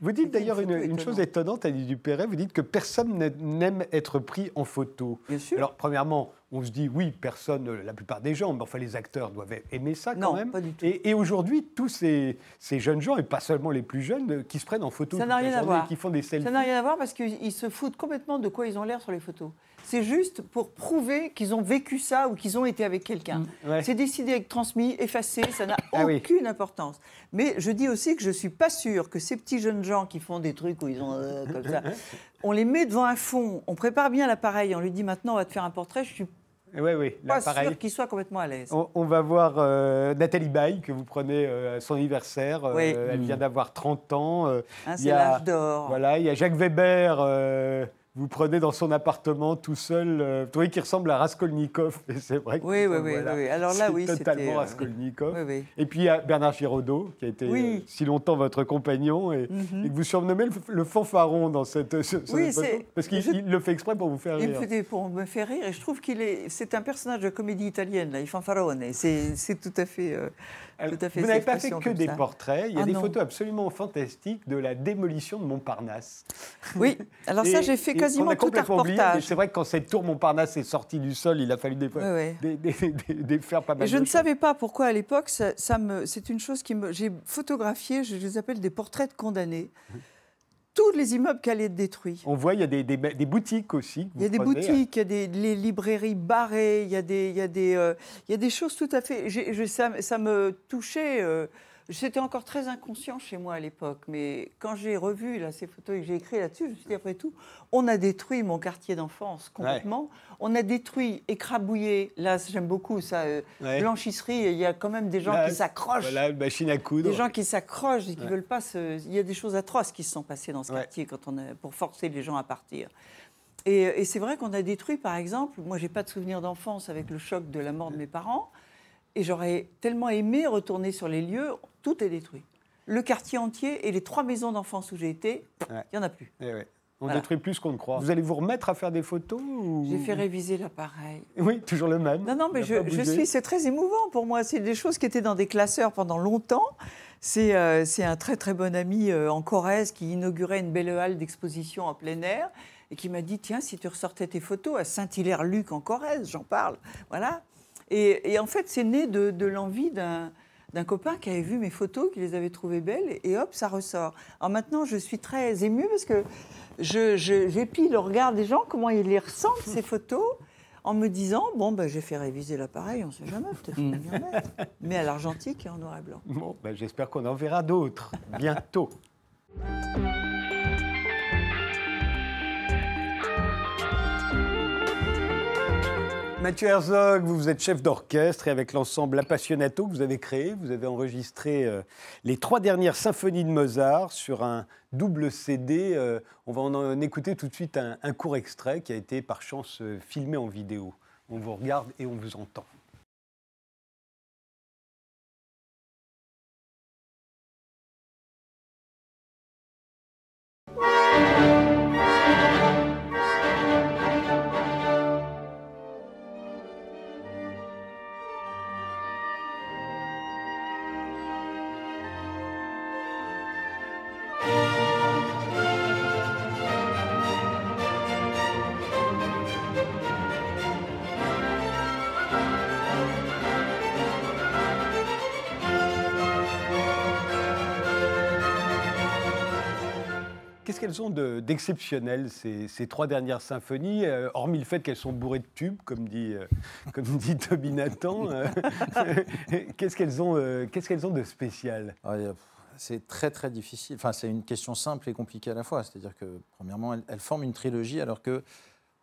Vous dites d'ailleurs une, chose étonnante, Annie Dupéret, vous dites que personne n'aime être pris en photo. Bien sûr. Alors, premièrement, on se dit oui, personne, la plupart des gens, mais enfin les acteurs doivent aimer ça quand même. Pas du tout. Et, aujourd'hui, tous ces, ces, jeunes gens, et pas seulement les plus jeunes, qui se prennent en photo, ça n'a rien à voir. qui font des selfies. Ça n'a rien à voir parce qu'ils se foutent complètement de quoi ils ont l'air sur les photos. C'est juste pour prouver qu'ils ont vécu ça ou qu'ils ont été avec quelqu'un. Mm. C'est décidé avec transmis, effacé, ça n'a ah aucune importance. Mais je dis aussi que je suis pas sûre que ces petits jeunes gens qui font des trucs où ils ont euh, comme ça, *laughs* on les met devant un fond, on prépare bien l'appareil, on lui dit maintenant on va te faire un portrait, je suis oui, oui, pas sûr qu'il soit complètement à l'aise. On, va voir euh, Nathalie Baye, que vous prenez euh, à son anniversaire. Euh, elle vient d'avoir 30 ans. Ah, c'est l'âge d'or. Voilà, il y a Jacques Weber vous prenez dans son appartement tout seul, euh, vous voyez qu'il ressemble à Raskolnikov. *laughs* c'est vrai que oui, oui, oui, oui, Alors là, oui, totalement euh, Raskolnikov. Et puis il y a Bernard Giraudot, qui a été euh, si longtemps votre compagnon, et, mhm. que vous surnommez le, fanfaron dans cette, oui, parce qu'il le fait exprès pour vous faire rire. Il pour me faire rire, et je trouve qu'il est, c'est un personnage de comédie italienne, là, il fanfarone. C'est tout à fait. Vous n'avez pas fait que des portraits. Il y a ah des photos absolument fantastiques de la démolition de Montparnasse. *laughs* Oui, alors ça, j'ai fait quasiment tout un reportage. C'est vrai que quand cette tour Montparnasse est sortie du sol, il a fallu des, Ouais, ouais. des- des- faire pas mal Et je de ne choses. savais pas pourquoi à l'époque, ça, ça me, c'est une chose qui me. J'ai photographié, je les appelle des portraits de condamnés, tous les immeubles qui allaient être détruits. On voit, il y a des, des- des boutiques aussi. Il y a des prenez. boutiques, il y a des les librairies barrées, il y a des, il y a des, euh, il y a des choses tout à fait. ça me touchait. euh, C'était encore très inconscient chez moi à l'époque, mais quand j'ai revu là, ces photos et que j'ai écrit là-dessus, je me suis dit après tout, on a détruit mon quartier d'enfance complètement. On a détruit, écrabouillé. Là, j'aime beaucoup ça. euh, Ouais. Blanchisserie, il y a quand même des gens Là, qui s'accrochent. Voilà, une machine à coudre. Des gens qui s'accrochent et qui Ouais. veulent pas se... Il y a des choses atroces qui se sont passées dans ce quartier quand on a... pour forcer les gens à partir. Et, et c'est vrai qu'on a détruit, par exemple, moi j'ai pas de souvenir d'enfance avec le choc de la mort de mes parents, et j'aurais tellement aimé retourner sur les lieux, tout est détruit. Le quartier entier et les trois maisons d'enfance où j'ai été, il Ouais. n'y en a plus. Eh ouais. On Voilà. détruit plus qu'on ne croit. Vous allez vous remettre à faire des photos ou- J'ai fait réviser l'appareil. Oui, toujours le même. Non, non, mais je, suis, c'est très émouvant pour moi. C'est des choses qui étaient dans des classeurs pendant longtemps. C'est euh, c'est un très très bon ami euh, en Corrèze qui inaugurait une belle halle d'exposition en plein air et qui m'a dit tiens si tu ressortais tes photos à Saint-Hilaire-Luc en Corrèze, j'en parle, voilà. Et, en fait c'est né de, l'envie d'un copain qui avait vu mes photos, qui les avait trouvées belles, et hop, ça ressort. Alors maintenant, je suis très émue parce que j'épie le regard des gens, comment ils les ressentent, ces photos, en me disant, bon, ben, j'ai fait réviser l'appareil, on ne sait jamais, peut-être. Mais à l'argentique et en noir et blanc. Bon, ben, j'espère qu'on en verra d'autres bientôt. Mathieu Herzog, vous êtes chef d'orchestre et avec l'ensemble Appassionato que vous avez créé, vous avez enregistré euh, les trois dernières symphonies de Mozart sur un double CD. euh, on va en écouter tout de suite un, court extrait qui a été par chance euh, filmé en vidéo. On vous regarde et on vous entend. Qu'elles ont de- d'exceptionnel, ces, ces trois dernières symphonies, euh, hormis le fait qu'elles sont bourrées de tubes, comme dit, euh, *laughs* comme dit Toby Nathan euh, *laughs* Qu'est-ce qu'elles ont, qu'est-ce qu'elles ont de spécial? Ah, C'est très très difficile. Enfin, c'est une question simple et compliquée à la fois. C'est-à-dire que, premièrement, elles, elles forment une trilogie alors que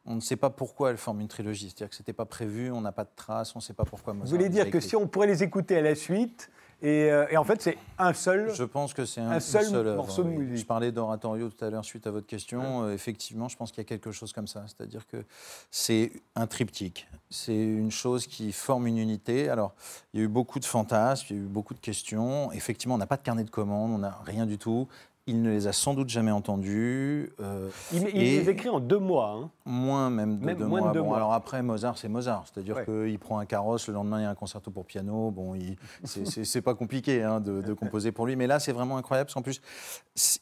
on ne sait pas pourquoi elles forment une trilogie. C'est-à-dire que c'était pas prévu, on n'a pas de traces, on ne sait pas pourquoi. Vous voulez dire que si on pourrait les écouter à la suite, et, euh, et en fait c'est un seul Je pense que c'est un, seul morceau de musique. Je parlais d'oratorio tout à l'heure suite à votre question. Euh, effectivement, je pense qu'il y a quelque chose comme ça. C'est-à-dire que c'est un triptyque. C'est une chose qui forme une unité. Alors, il y a eu beaucoup de fantasmes, il y a eu beaucoup de questions. Effectivement, on n'a pas de carnet de commandes, on n'a rien du tout. Il ne les a sans doute jamais entendus. euh, Il, les écrit en deux mois. hein. Moins même de Même deux moins de mois. deux Bon, mois. alors après, Mozart, c'est Mozart. C'est-à-dire Ouais. qu'il prend un carrosse, le lendemain, il y a un concerto pour piano. Bon, *laughs* c'est- pas compliqué hein, de, de composer pour lui. Mais là, c'est vraiment incroyable. Parce qu'en plus,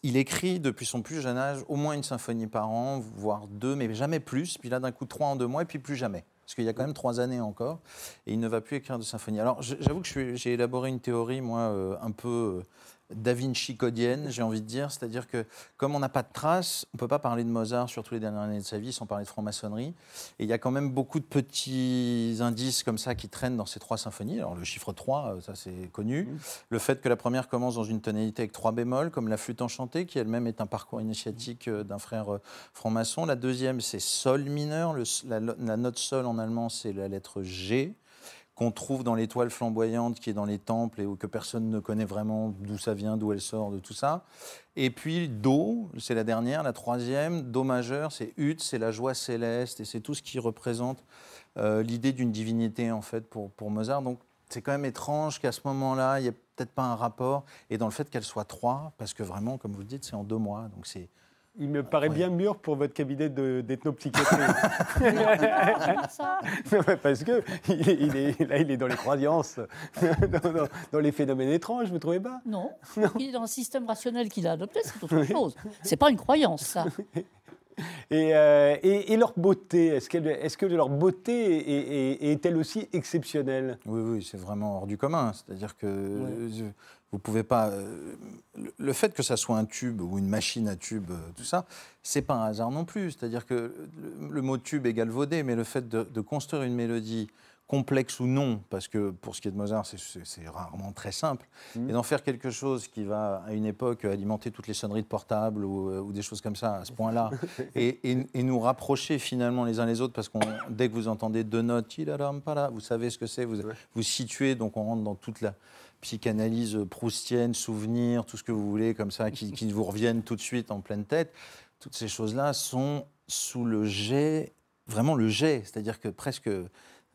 il écrit depuis son plus jeune âge au moins une symphonie par an, voire deux, mais jamais plus. Puis là, d'un coup, trois en deux mois, et puis plus jamais. Parce qu'il y a quand même trois années encore, et il ne va plus écrire de symphonie. Alors, j'avoue que j'ai élaboré une théorie, moi, euh, un peu euh, Da Vinci codienne, j'ai envie de dire. C'est-à-dire que, comme on n'a pas de traces, on ne peut pas parler de Mozart sur toutes les dernières années de sa vie sans parler de franc-maçonnerie. Et il y a quand même beaucoup de petits indices comme ça qui traînent dans ces trois symphonies. Alors, le chiffre 3, euh, ça c'est connu. Le fait que la première commence dans une tonalité avec trois bémols, comme la flûte enchantée, qui elle-même est un parcours initiatique euh, d'un frère euh, franc-maçon. La deuxième, c'est sol mineur. Le- la, la note sol en allemand, c'est la lettre G qu'on trouve dans l'étoile flamboyante qui est dans les temples et que personne ne connaît vraiment d'où ça vient, d'où elle sort, de tout ça. Et puis Do, c'est la dernière, la troisième, Do majeur, c'est Ut, c'est la joie céleste et c'est tout ce qui représente euh, l'idée d'une divinité en fait pour, pour Mozart. Donc c'est quand même étrange qu'à ce moment-là, il n'y ait peut-être pas un rapport et dans le fait qu'elle soit trois, parce que vraiment, comme vous le dites, c'est en deux mois. Donc c'est Il me paraît Ouais. bien mûr pour votre cabinet de- d'ethnopsychiatrie. *laughs* Ça, Parce que il est, il est- là, il est dans les croyances, *laughs* dans, dans- dans les phénomènes étranges, vous ne trouvez pas? Non. Il est dans un système rationnel qu'il a adopté, c'est autre chose. C'est pas une croyance, ça. Et, euh, et- et leur beauté, est-ce, que leur beauté est- est- est-elle aussi exceptionnelle? Oui, oui, c'est vraiment hors du commun. C'est-à-dire que vous pouvez pas. euh, le- fait que ça soit un tube ou une machine à tube, euh, tout ça, c'est pas un hasard non plus. C'est-à-dire que le, le mot tube est galvaudé, mais le fait de, de construire une mélodie complexe ou non, parce que pour ce qui est de Mozart, c'est- rarement très simple, et d'en faire quelque chose qui va à une époque alimenter toutes les sonneries de portable ou, euh, ou des choses comme ça à ce point-là, *laughs* et, et- et nous rapprocher finalement les uns les autres, parce que dès que vous entendez deux notes, vous savez ce que c'est, vous vous situez, donc on rentre dans toute la psychanalyse proustienne, souvenirs, tout ce que vous voulez comme ça, qui, qui vous reviennent tout de suite en pleine tête. Toutes ces choses-là sont sous le jet, vraiment le jet, c'est-à-dire que presque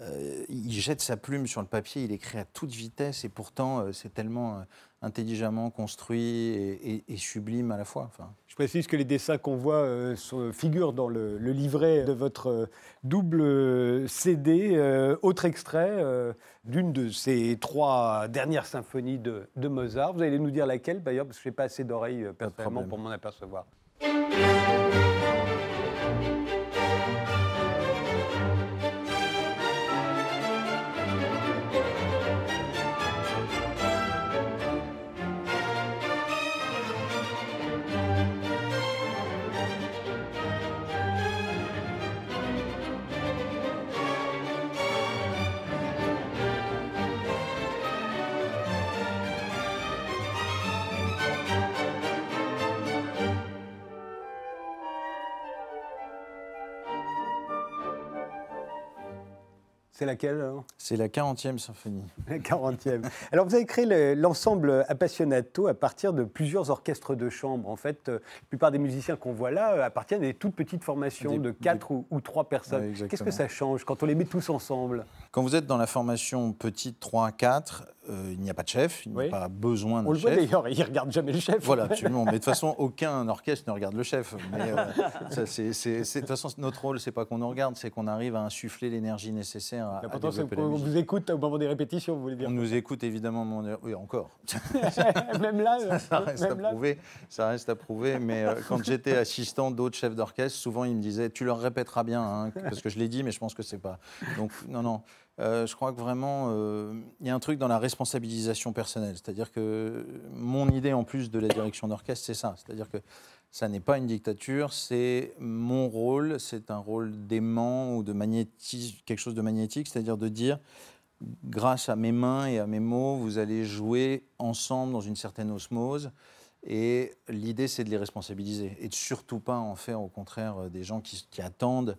euh, il jette sa plume sur le papier, il écrit à toute vitesse et pourtant euh, c'est tellement euh, intelligemment construit et, et- et sublime à la fois. Enfin, Je précise que les dessins qu'on voit euh, sont- figurent dans le, le livret de votre euh, double euh, CD. Euh, autre extrait euh, d'une de ces trois dernières symphonies de, de Mozart. Vous allez nous dire laquelle d'ailleurs, parce que je n'ai pas assez d'oreilles euh, personnellement pour m'en apercevoir. C'est laquelle alors? C'est la 40e symphonie. *laughs* La 40e. Alors, vous avez créé le- l'ensemble Appassionato à partir de plusieurs orchestres de chambre. En fait, euh, la plupart des musiciens qu'on voit là euh, appartiennent à des toutes petites formations Des- de 4 ou, ou 3 personnes. Ouais. Qu'est-ce que ça change quand on les met tous ensemble? Quand vous êtes dans la formation petite 3-4, euh, il n'y a pas de chef, il n'y Oui. a pas besoin On d'un le voit chef. d'ailleurs, ils ne regardent jamais le chef. Voilà, absolument. Mais de toute façon, aucun orchestre ne regarde le chef. Mais euh, de toute façon, notre rôle, c'est pas qu'on nous regarde, c'est qu'on arrive à insuffler l'énergie nécessaire à, à L'important, c'est développer la qu'on musique. vous écoute au moment des répétitions, vous voulez dire On nous écoute évidemment, oui encore. *laughs* *laughs* Même là, euh, ça reste à là. prouver. Ça reste à prouver. Mais euh, quand j'étais assistant d'autres chefs d'orchestre, souvent ils me disaient "Tu leur répéteras bien", hein, parce que je l'ai dit, mais je pense que c'est pas. Donc non, non. Euh, je crois que vraiment, euh, il y a un truc dans la responsabilisation personnelle. C'est-à-dire que mon idée, en plus de la direction d'orchestre, c'est ça. C'est-à-dire que ça n'est pas une dictature, c'est mon rôle, c'est un rôle d'aimant ou de magnétisme, quelque chose de magnétique, c'est-à-dire de dire grâce à mes mains et à mes mots, vous allez jouer ensemble dans une certaine osmose. Et l'idée, c'est de les responsabiliser et de surtout pas en faire, au contraire, des gens qui, attendent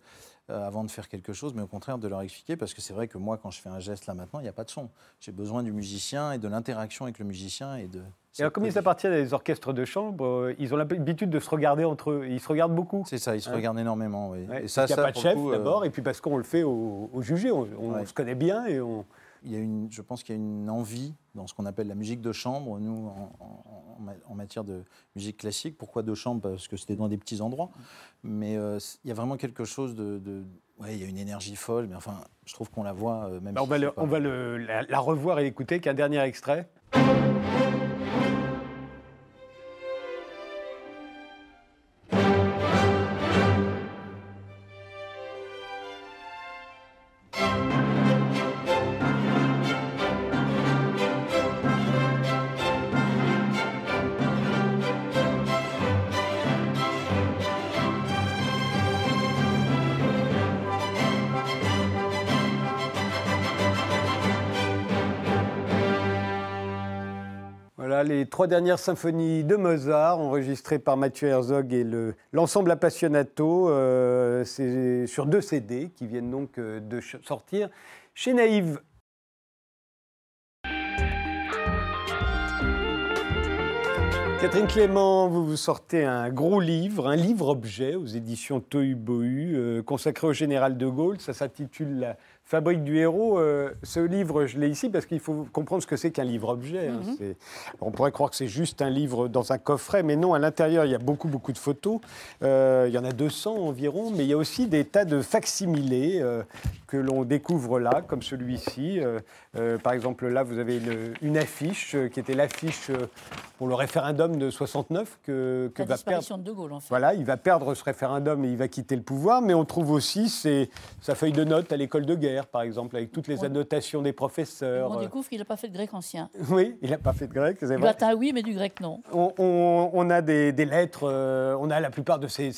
avant de faire quelque chose, mais au contraire de leur expliquer, parce que c'est vrai que moi, quand je fais un geste là maintenant, il n'y a pas de son. J'ai besoin du musicien et de l'interaction avec le musicien et de. Et alors, comme ils appartiennent à des orchestres de chambre, euh, ils ont l'habitude de se regarder entre eux. Ils se regardent beaucoup. C'est ça, ils se Ouais. regardent énormément. Oui. Ouais, et ça, qu'il n'y ça, a pas de chef euh, d'abord, et puis parce qu'on le fait au, au jugé. On, on Ouais. se connaît bien et on. Il y a une, je pense qu'il y a une envie dans ce qu'on appelle la musique de chambre, nous, en, en- en ma- en matière de musique classique. Pourquoi de chambre? Parce que c'était dans des petits endroits. Mais euh, il y a vraiment quelque chose de... de- ouais, il y a une énergie folle, mais enfin, je trouve qu'on la voit euh, même Bah, on si va, le- pas- on va le- la, la revoir et l'écouter qu'un dernier extrait. Trois dernières symphonies de Mozart enregistrées par Mathieu Herzog et le- l'ensemble Appassionato. euh, sur deux CD qui viennent donc euh, de sortir chez Naïve. Catherine Clément, vous vous sortez un gros livre, un livre-objet aux éditions Tohu Bohu, euh, consacré au général de Gaulle. Ça s'intitule La fabrique du héros. Euh, ce livre, je l'ai ici parce qu'il faut comprendre ce que c'est qu'un livre-objet. hein. C'est- On pourrait croire que c'est juste un livre dans un coffret, mais non, à l'intérieur, il y a beaucoup, beaucoup de photos. Euh, il y en a 200 environ, mais il y a aussi des tas de facsimilés. Que l'on découvre là, comme celui-ci. Euh, euh, par exemple, là, vous avez une, une affiche euh, qui était l'affiche pour le référendum de 69 que, que La va perdre. de De Gaulle, en fait. Voilà, il va perdre ce référendum et il va quitter le pouvoir, mais on trouve aussi ses- sa feuille de notes à l'école de guerre, par exemple, avec toutes les On- annotations des professeurs. On découvre qu'il n'a pas fait de grec ancien. *laughs* Oui, il n'a pas fait de grec, c'est Du vrai. latin, oui, mais du grec, non. On, on- on a des, des lettres, euh, on a la plupart de ses,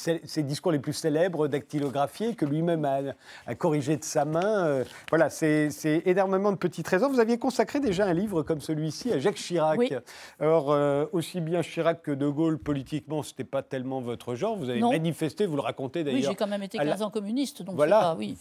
discours les plus célèbres dactylographiés que lui-même a, a corrigés de sa main. Euh, voilà, c'est énormément de petits trésors. Vous aviez consacré déjà un livre comme celui-ci à Jacques Chirac. Oui. Alors, euh, aussi bien Chirac que De Gaulle, politiquement, ce n'était pas tellement votre genre. Vous avez Non. manifesté, vous le racontez Oui, d'ailleurs. j'ai quand même été à la- 15 ans communiste, donc Voilà. pas, oui.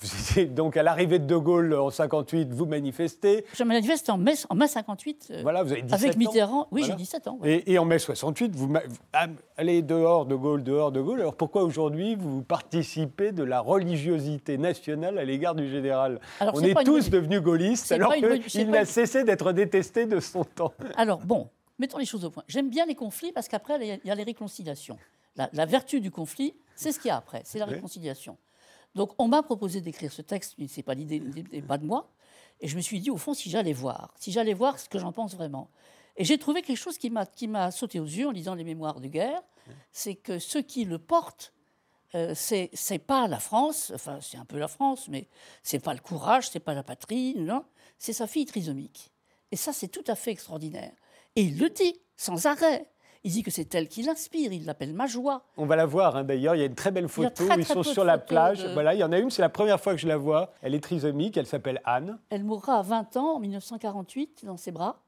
Donc, à l'arrivée de De Gaulle en 58, vous manifestez. Je manifeste en mai, en mai 58, euh, Voilà, vous avez 17 avec ans. Mitterrand. Oui, Voilà. j'ai 17 ans. ouais. Et, et en mai 68, vous, ma- vous- ah, allez dehors de Gaulle, dehors de Gaulle. Alors pourquoi aujourd'hui vous participez de la religiosité nationale à l'égard du général Alors, On est tous devenus gaullistes alors qu'il n'a cessé d'être détesté de son temps. Alors, bon, mettons les choses au point. J'aime bien les conflits parce qu'après, il y a- les réconciliations. La, la vertu du conflit, c'est ce qu'il y a après, c'est la Oui. réconciliation. Donc, on m'a proposé d'écrire ce texte, mais ce n'est pas l'idée, pas de moi. Et je me suis dit, au fond, si j'allais voir, si j'allais voir ce que j'en pense vraiment. Et j'ai trouvé quelque chose qui m'a, qui m'a sauté aux yeux en lisant les mémoires de guerre, c'est que ceux qui le portent, euh, c'est, pas la France, enfin, c'est un peu la France, mais c'est pas le courage, c'est pas la patrie, non, c'est sa fille trisomique. Et ça, c'est tout à fait extraordinaire. Et il le dit, sans arrêt. Il dit que c'est elle qui l'inspire, il l'appelle ma joie. On va la voir hein, d'ailleurs, il y a une très belle photo, très, ils sont sur la plage. de- Voilà, il y en a une, c'est la première fois que je la vois. Elle est trisomique, elle s'appelle Anne. Elle mourra à 20 ans, en 1948, dans ses bras.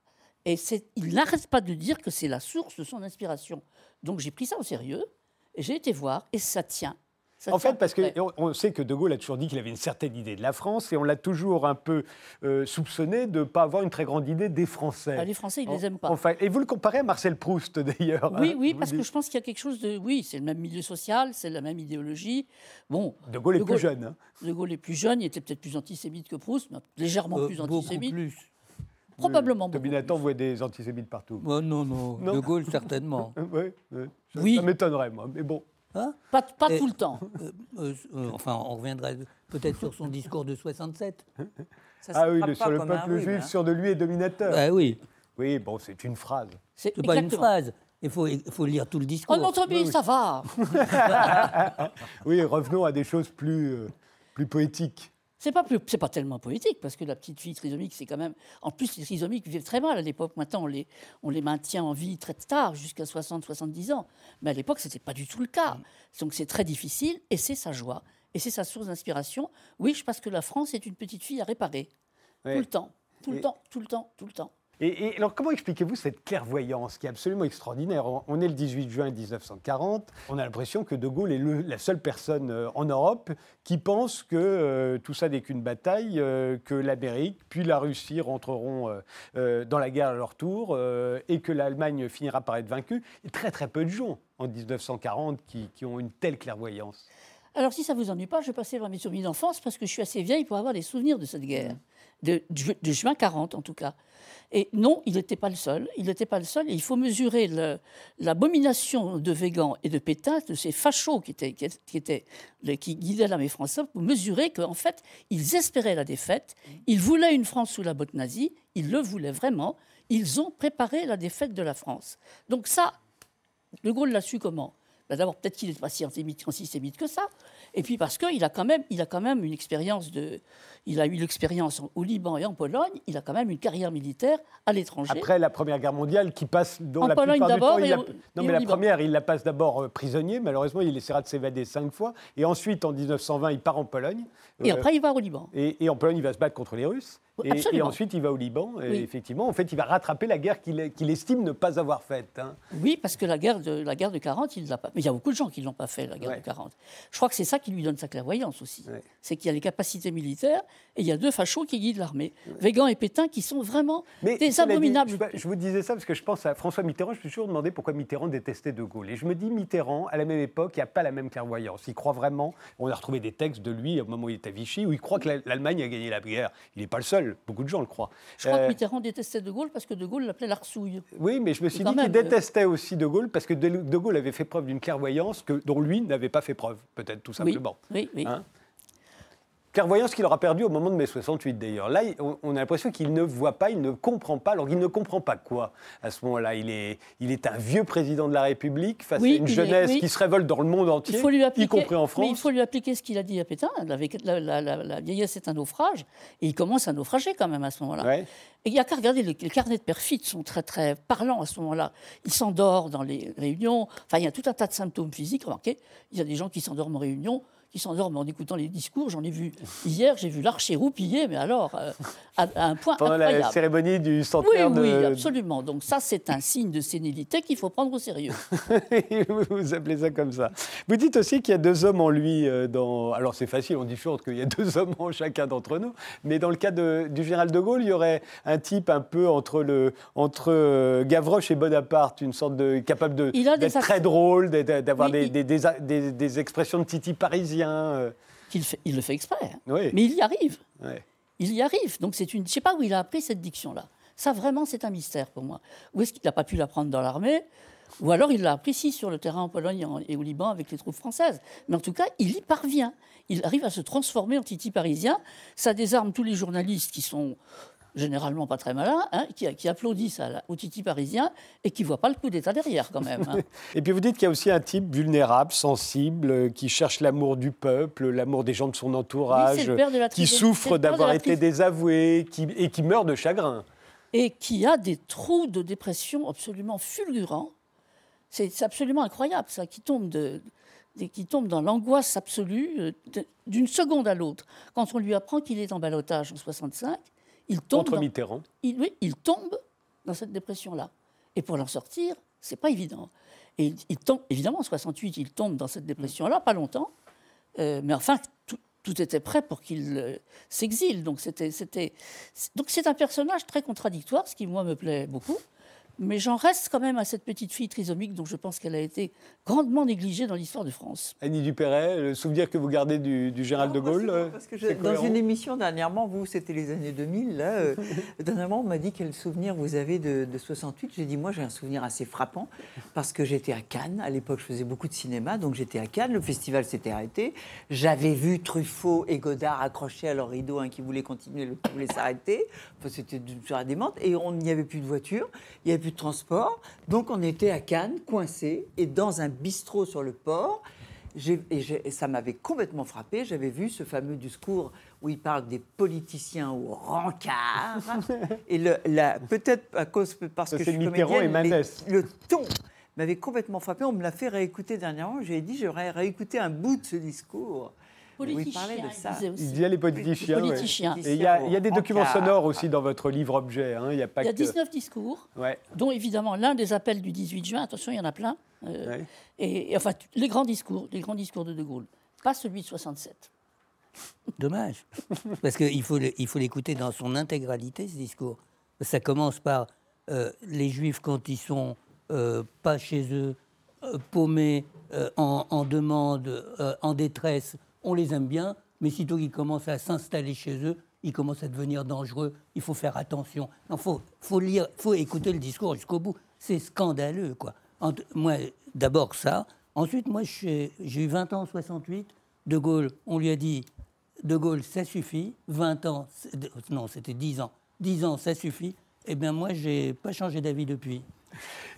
Et il n'arrête pas de dire que c'est la source de son inspiration. Donc j'ai pris ça au sérieux, j'ai été voir, et ça tient. Ça En tient fait, parce qu'on on sait que De Gaulle a toujours dit qu'il avait une certaine idée de la France et on l'a toujours un peu euh, soupçonné de ne pas avoir une très grande idée des Français. Ah, les Français, ils ne les aiment pas. Enfin, et vous le comparez à Marcel Proust *laughs* d'ailleurs. Oui, hein, oui, parce que je pense qu'il y a quelque chose de. Oui, c'est le même milieu social, c'est la même idéologie. Bon, De Gaulle est De plus jeune. hein. De Gaulle est plus jeune, il était peut-être plus antisémite que Proust, mais légèrement Euh, plus beaucoup antisémite. plus. Probablement beaucoup. Toby Nathan voit des antisémites partout. Oh, non, non, Non. De Gaulle, certainement. *laughs* Ça, Oui. ça m'étonnerait, moi. Mais bon. Hein Pas, pas Et- tout le temps. *laughs* Euh, euh, euh, enfin, on reviendra peut-être sur son discours de 67. Ça Ah oui, le- sur le peuple juif, hein. sur de lui est dominateur. Ah oui, Oui, bon, c'est une phrase. C'est pas une phrase. Il faut, il faut lire tout le discours. Oh non, Toby, ça va. *laughs* Oui, revenons à des choses plus, euh, plus poétiques. C'est pas, plus- pas tellement poétique, parce que la petite fille trisomique, c'est quand même. En plus, les trisomiques vivent très mal à l'époque. Maintenant, on les, on les maintient en vie très tard, jusqu'à 60-70 ans. Mais à l'époque, ce n'était pas du tout le cas. Donc c'est très difficile, et c'est sa joie. Et c'est sa source d'inspiration. Oui, je pense que la France est une petite fille à réparer. Tout le temps. Tout Et- le temps, tout le temps, tout le temps. Et, et alors, comment expliquez-vous cette clairvoyance qui est absolument extraordinaire? On, est le 18 juin 1940. On a l'impression que De Gaulle est la seule personne euh, en Europe qui pense que euh, tout ça n'est qu'une bataille, euh, que l'Amérique puis la Russie rentreront dans la guerre à leur tour et que l'Allemagne finira par être vaincue. A très très peu de gens en 1940 qui, ont une telle clairvoyance. Alors, si ça vous ennuie pas, je vais passer vers mes souvenirs d'enfance parce que je suis assez vieille pour avoir des souvenirs de cette guerre, de, juin 40 en tout cas. Et non, il n'était pas le seul. Il n'était pas le seul. Et il faut mesurer l'abomination de Végan et de Pétain, de ces fachos qui, étaient, qui, étaient- qui guidaient l'armée française, pour mesurer qu'en fait, ils espéraient la défaite. Ils voulaient une France sous la botte nazie. Ils le voulaient vraiment. Ils ont préparé la défaite de la France. Donc ça, de Gaulle l'a su comment? Ben D'abord, peut-être qu'il n'est pas si antisémite que ça. Et puis parce qu'il a, quand même- il a quand même une expérience de. Il a eu l'expérience en- au Liban et en Pologne. Il a quand même une carrière militaire à l'étranger. Après la Première Guerre mondiale, qui passe En la Pologne d'abord non mais au la Liban. première, il la passe d'abord euh, prisonnier. Malheureusement, il essaiera de s'évader cinq fois. Et ensuite, en 1920, il part en Pologne. Et Euh, après, il va au Liban. et, et en Pologne, il va se battre contre les Russes. Et, ensuite, il va au Liban. Et Oui. effectivement, en fait, il va rattraper la guerre qu'il qu'il estime ne pas avoir faite. hein. Oui, parce que la guerre de, la guerre de 40, il ne l'a pas. Mais il y a beaucoup de gens qui ne l'ont pas fait, la guerre Ouais. de 40. Je crois que c'est ça qui lui donne sa clairvoyance aussi. Ouais. C'est qu'il y a les capacités militaires et il y a deux fachos qui guident l'armée. Végan et Pétain qui sont vraiment Mais des dit, abominables. je, je vous disais ça parce que je pense à François Mitterrand. Je me suis toujours demandé pourquoi Mitterrand détestait De Gaulle. Et je me dis, Mitterrand, à la même époque, il n'y a pas la même clairvoyance. Il croit vraiment. On a retrouvé des textes de lui au moment où il était à Vichy où il croit que la- l'Allemagne a gagné la guerre. Il n'est pas le seul. Beaucoup de gens le croient. Je crois Euh, que Mitterrand détestait De Gaulle parce que De Gaulle l'appelait l'arsouille. Oui, mais je me suis dit qu'il euh. détestait aussi De Gaulle parce que De Gaulle avait fait preuve d'une clairvoyance que, dont lui n'avait pas fait preuve, peut-être tout Oui, oui, oui. Hein? Clairvoyance qu'il aura perdu au moment de mai 68 d'ailleurs. Là, on, a l'impression qu'il ne voit pas, il ne comprend pas. Alors il ne comprend pas quoi à ce moment-là il est, il est un vieux président de la République face à une jeunesse qui se révolte dans le monde entier, y compris en France. il faut lui appliquer ce qu'il a dit à Pétain. La, vieillesse est un naufrage. Et il commence à naufrager quand même à ce moment-là. Et il n'y a qu'à regarder, les, carnets de perfides sont très très parlants à ce moment-là. Il s'endort dans les réunions. Enfin, il y a tout un tas de symptômes physiques. Remarquez, il y a des gens qui s'endorment en réunion qui s'endorment en écoutant les discours. J'en ai vu hier, j'ai vu l'archer roupiller, mais alors, euh, à, un point Pendant la cérémonie du centenaire oui, de... Oui, absolument. Donc ça, c'est un signe de sénilité qu'il faut prendre au sérieux. *laughs* vous appelez ça comme ça. Vous dites aussi qu'il y a deux hommes en lui. Euh, dans... Alors c'est facile, on dit toujours qu'il y a deux *laughs* hommes en chacun d'entre nous. Mais dans le cas de, du général de Gaulle, il y aurait un type un peu entre, le, entre euh, Gavroche et Bonaparte, une sorte de... capable d'être très drôle, d'avoir des, des, des, des expressions de titi parisien euh. Il, il, le fait exprès, hein. mais il y arrive. Il y arrive. Donc c'est une. Je ne sais pas où il a appris cette diction-là. Ça vraiment, c'est un mystère pour moi. Où est-ce qu'il n'a pas pu l'apprendre dans l'armée ou alors il l'a appris ici, sur le terrain en Pologne et au Liban avec les troupes françaises. Mais en tout cas, il y parvient. Il arrive à se transformer en Titi parisien. Ça désarme tous les journalistes qui sont généralement pas très malin, hein, qui, applaudissent au Titi parisien et qui ne voit pas le coup d'État derrière quand même. Hein. *laughs* et puis vous dites qu'il y a aussi un type vulnérable, sensible, euh, qui cherche l'amour du peuple, l'amour des gens de son entourage, qui souffre d'avoir été désavoué qui, et qui meurt de chagrin. Et qui a des trous de dépression absolument fulgurants. C'est absolument incroyable ça, qui tombe de, qui tombe dans l'angoisse absolue euh, d'une seconde à l'autre. Quand on lui apprend qu'il est en balotage en 65, il tombe Contre Mitterrand. Il, oui, il tombe dans cette dépression-là. Et pour l'en sortir, c'est pas évident. Et il, tombe, évidemment, en 68, il tombe dans cette dépression-là, pas longtemps. Euh, mais enfin, tout, était prêt pour qu'il euh, s'exile. Donc, c'était, donc c'est un personnage très contradictoire, ce qui, moi, me plaît beaucoup. Mais j'en reste quand même à cette petite fille trisomique dont je pense qu'elle a été grandement négligée dans l'histoire de France. Annie Dupéret, le souvenir que vous gardez du, du Gérald de Gaulle euh, parce que Dans une émission dernièrement, vous, c'était les années 2000, là, euh, *laughs* dernièrement, on m'a dit quel souvenir vous avez de, 68. J'ai dit, moi, j'ai un souvenir assez frappant parce que j'étais à Cannes. À l'époque, je faisais beaucoup de cinéma, donc j'étais à Cannes. Le festival s'était arrêté. J'avais vu Truffaut et Godard accrochés à leur rideau, un qui voulait continuer, l'autre qui voulait s'arrêter. Enfin, c'était une la démente. Et on n'y avait plus de voiture. Il y avait plus de transport. Donc on était à Cannes, coincés, et dans un bistrot sur le port. Et, ça m'avait complètement frappé. J'avais vu ce fameux discours où il parle des politiciens au rencard. *laughs* et peut-être à cause parce que je suis comédienne, le ton m'avait complètement frappé. On me l'a fait réécouter dernièrement. J'ai dit j'aurais réécouté un bout de ce discours il parlait de ça. Il y a les politiciens. Et il y, a, des documents sonores aussi dans votre livre objet. Hein. Il y a, pas 19 discours, dont évidemment l'un des appels du 18 juin. Attention, il y en a plein. Euh, et, enfin, les grands discours, les grands discours de De Gaulle, pas celui de 67. Dommage, *laughs* parce qu'il faut il faut l'écouter dans son intégralité ce discours. Ça commence par euh, les Juifs quand ils sont euh, pas chez eux, paumés, en, en, demande, en détresse, on les aime bien, mais sitôt qu'ils commencent à s'installer chez eux, ils commencent à devenir dangereux. Il faut faire attention. Il faut, faut écouter le discours jusqu'au bout. C'est scandaleux, quoi. moi, d'abord ça. Ensuite, moi, j'ai eu 20 ans en 68. De Gaulle, on lui a dit, De Gaulle, ça suffit. 20 ans, non, c'était 10 ans. 10 ans, ça suffit. Eh bien, moi, j'ai pas changé d'avis depuis.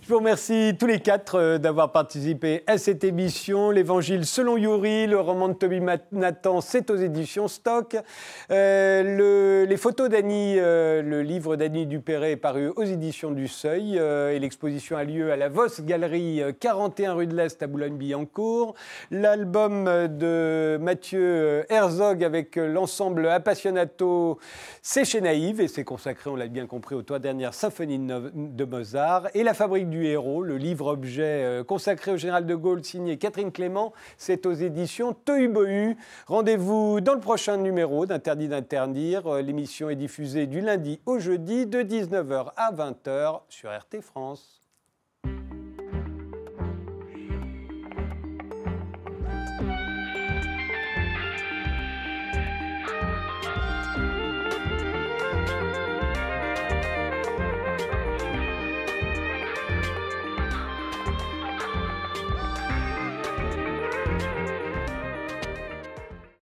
Je vous remercie tous les quatre euh, d'avoir participé à cette émission. L'Évangile selon Yuri, le roman de Toby Nathan, c'est aux éditions Stock. Euh, les photos d'Annie, euh, le livre d'Annie Dupéret est paru aux éditions du Seuil et l'exposition a lieu à la Voss Galerie 41 rue de l'Est à Boulogne-Billancourt. L'album de Mathieu Herzog avec l'ensemble Appassionato, c'est chez Naïve et c'est consacré, on l'a bien compris, aux trois dernières symphonies de Mozart. La Fabrique du Héros, le livre-objet euh, consacré au général de Gaulle signé Catherine Clément, c'est aux éditions Tohu Rendez-vous dans le prochain numéro d'Interdit d'interdire. Euh, l'émission est diffusée du lundi au jeudi de 19h à 20h sur RT France.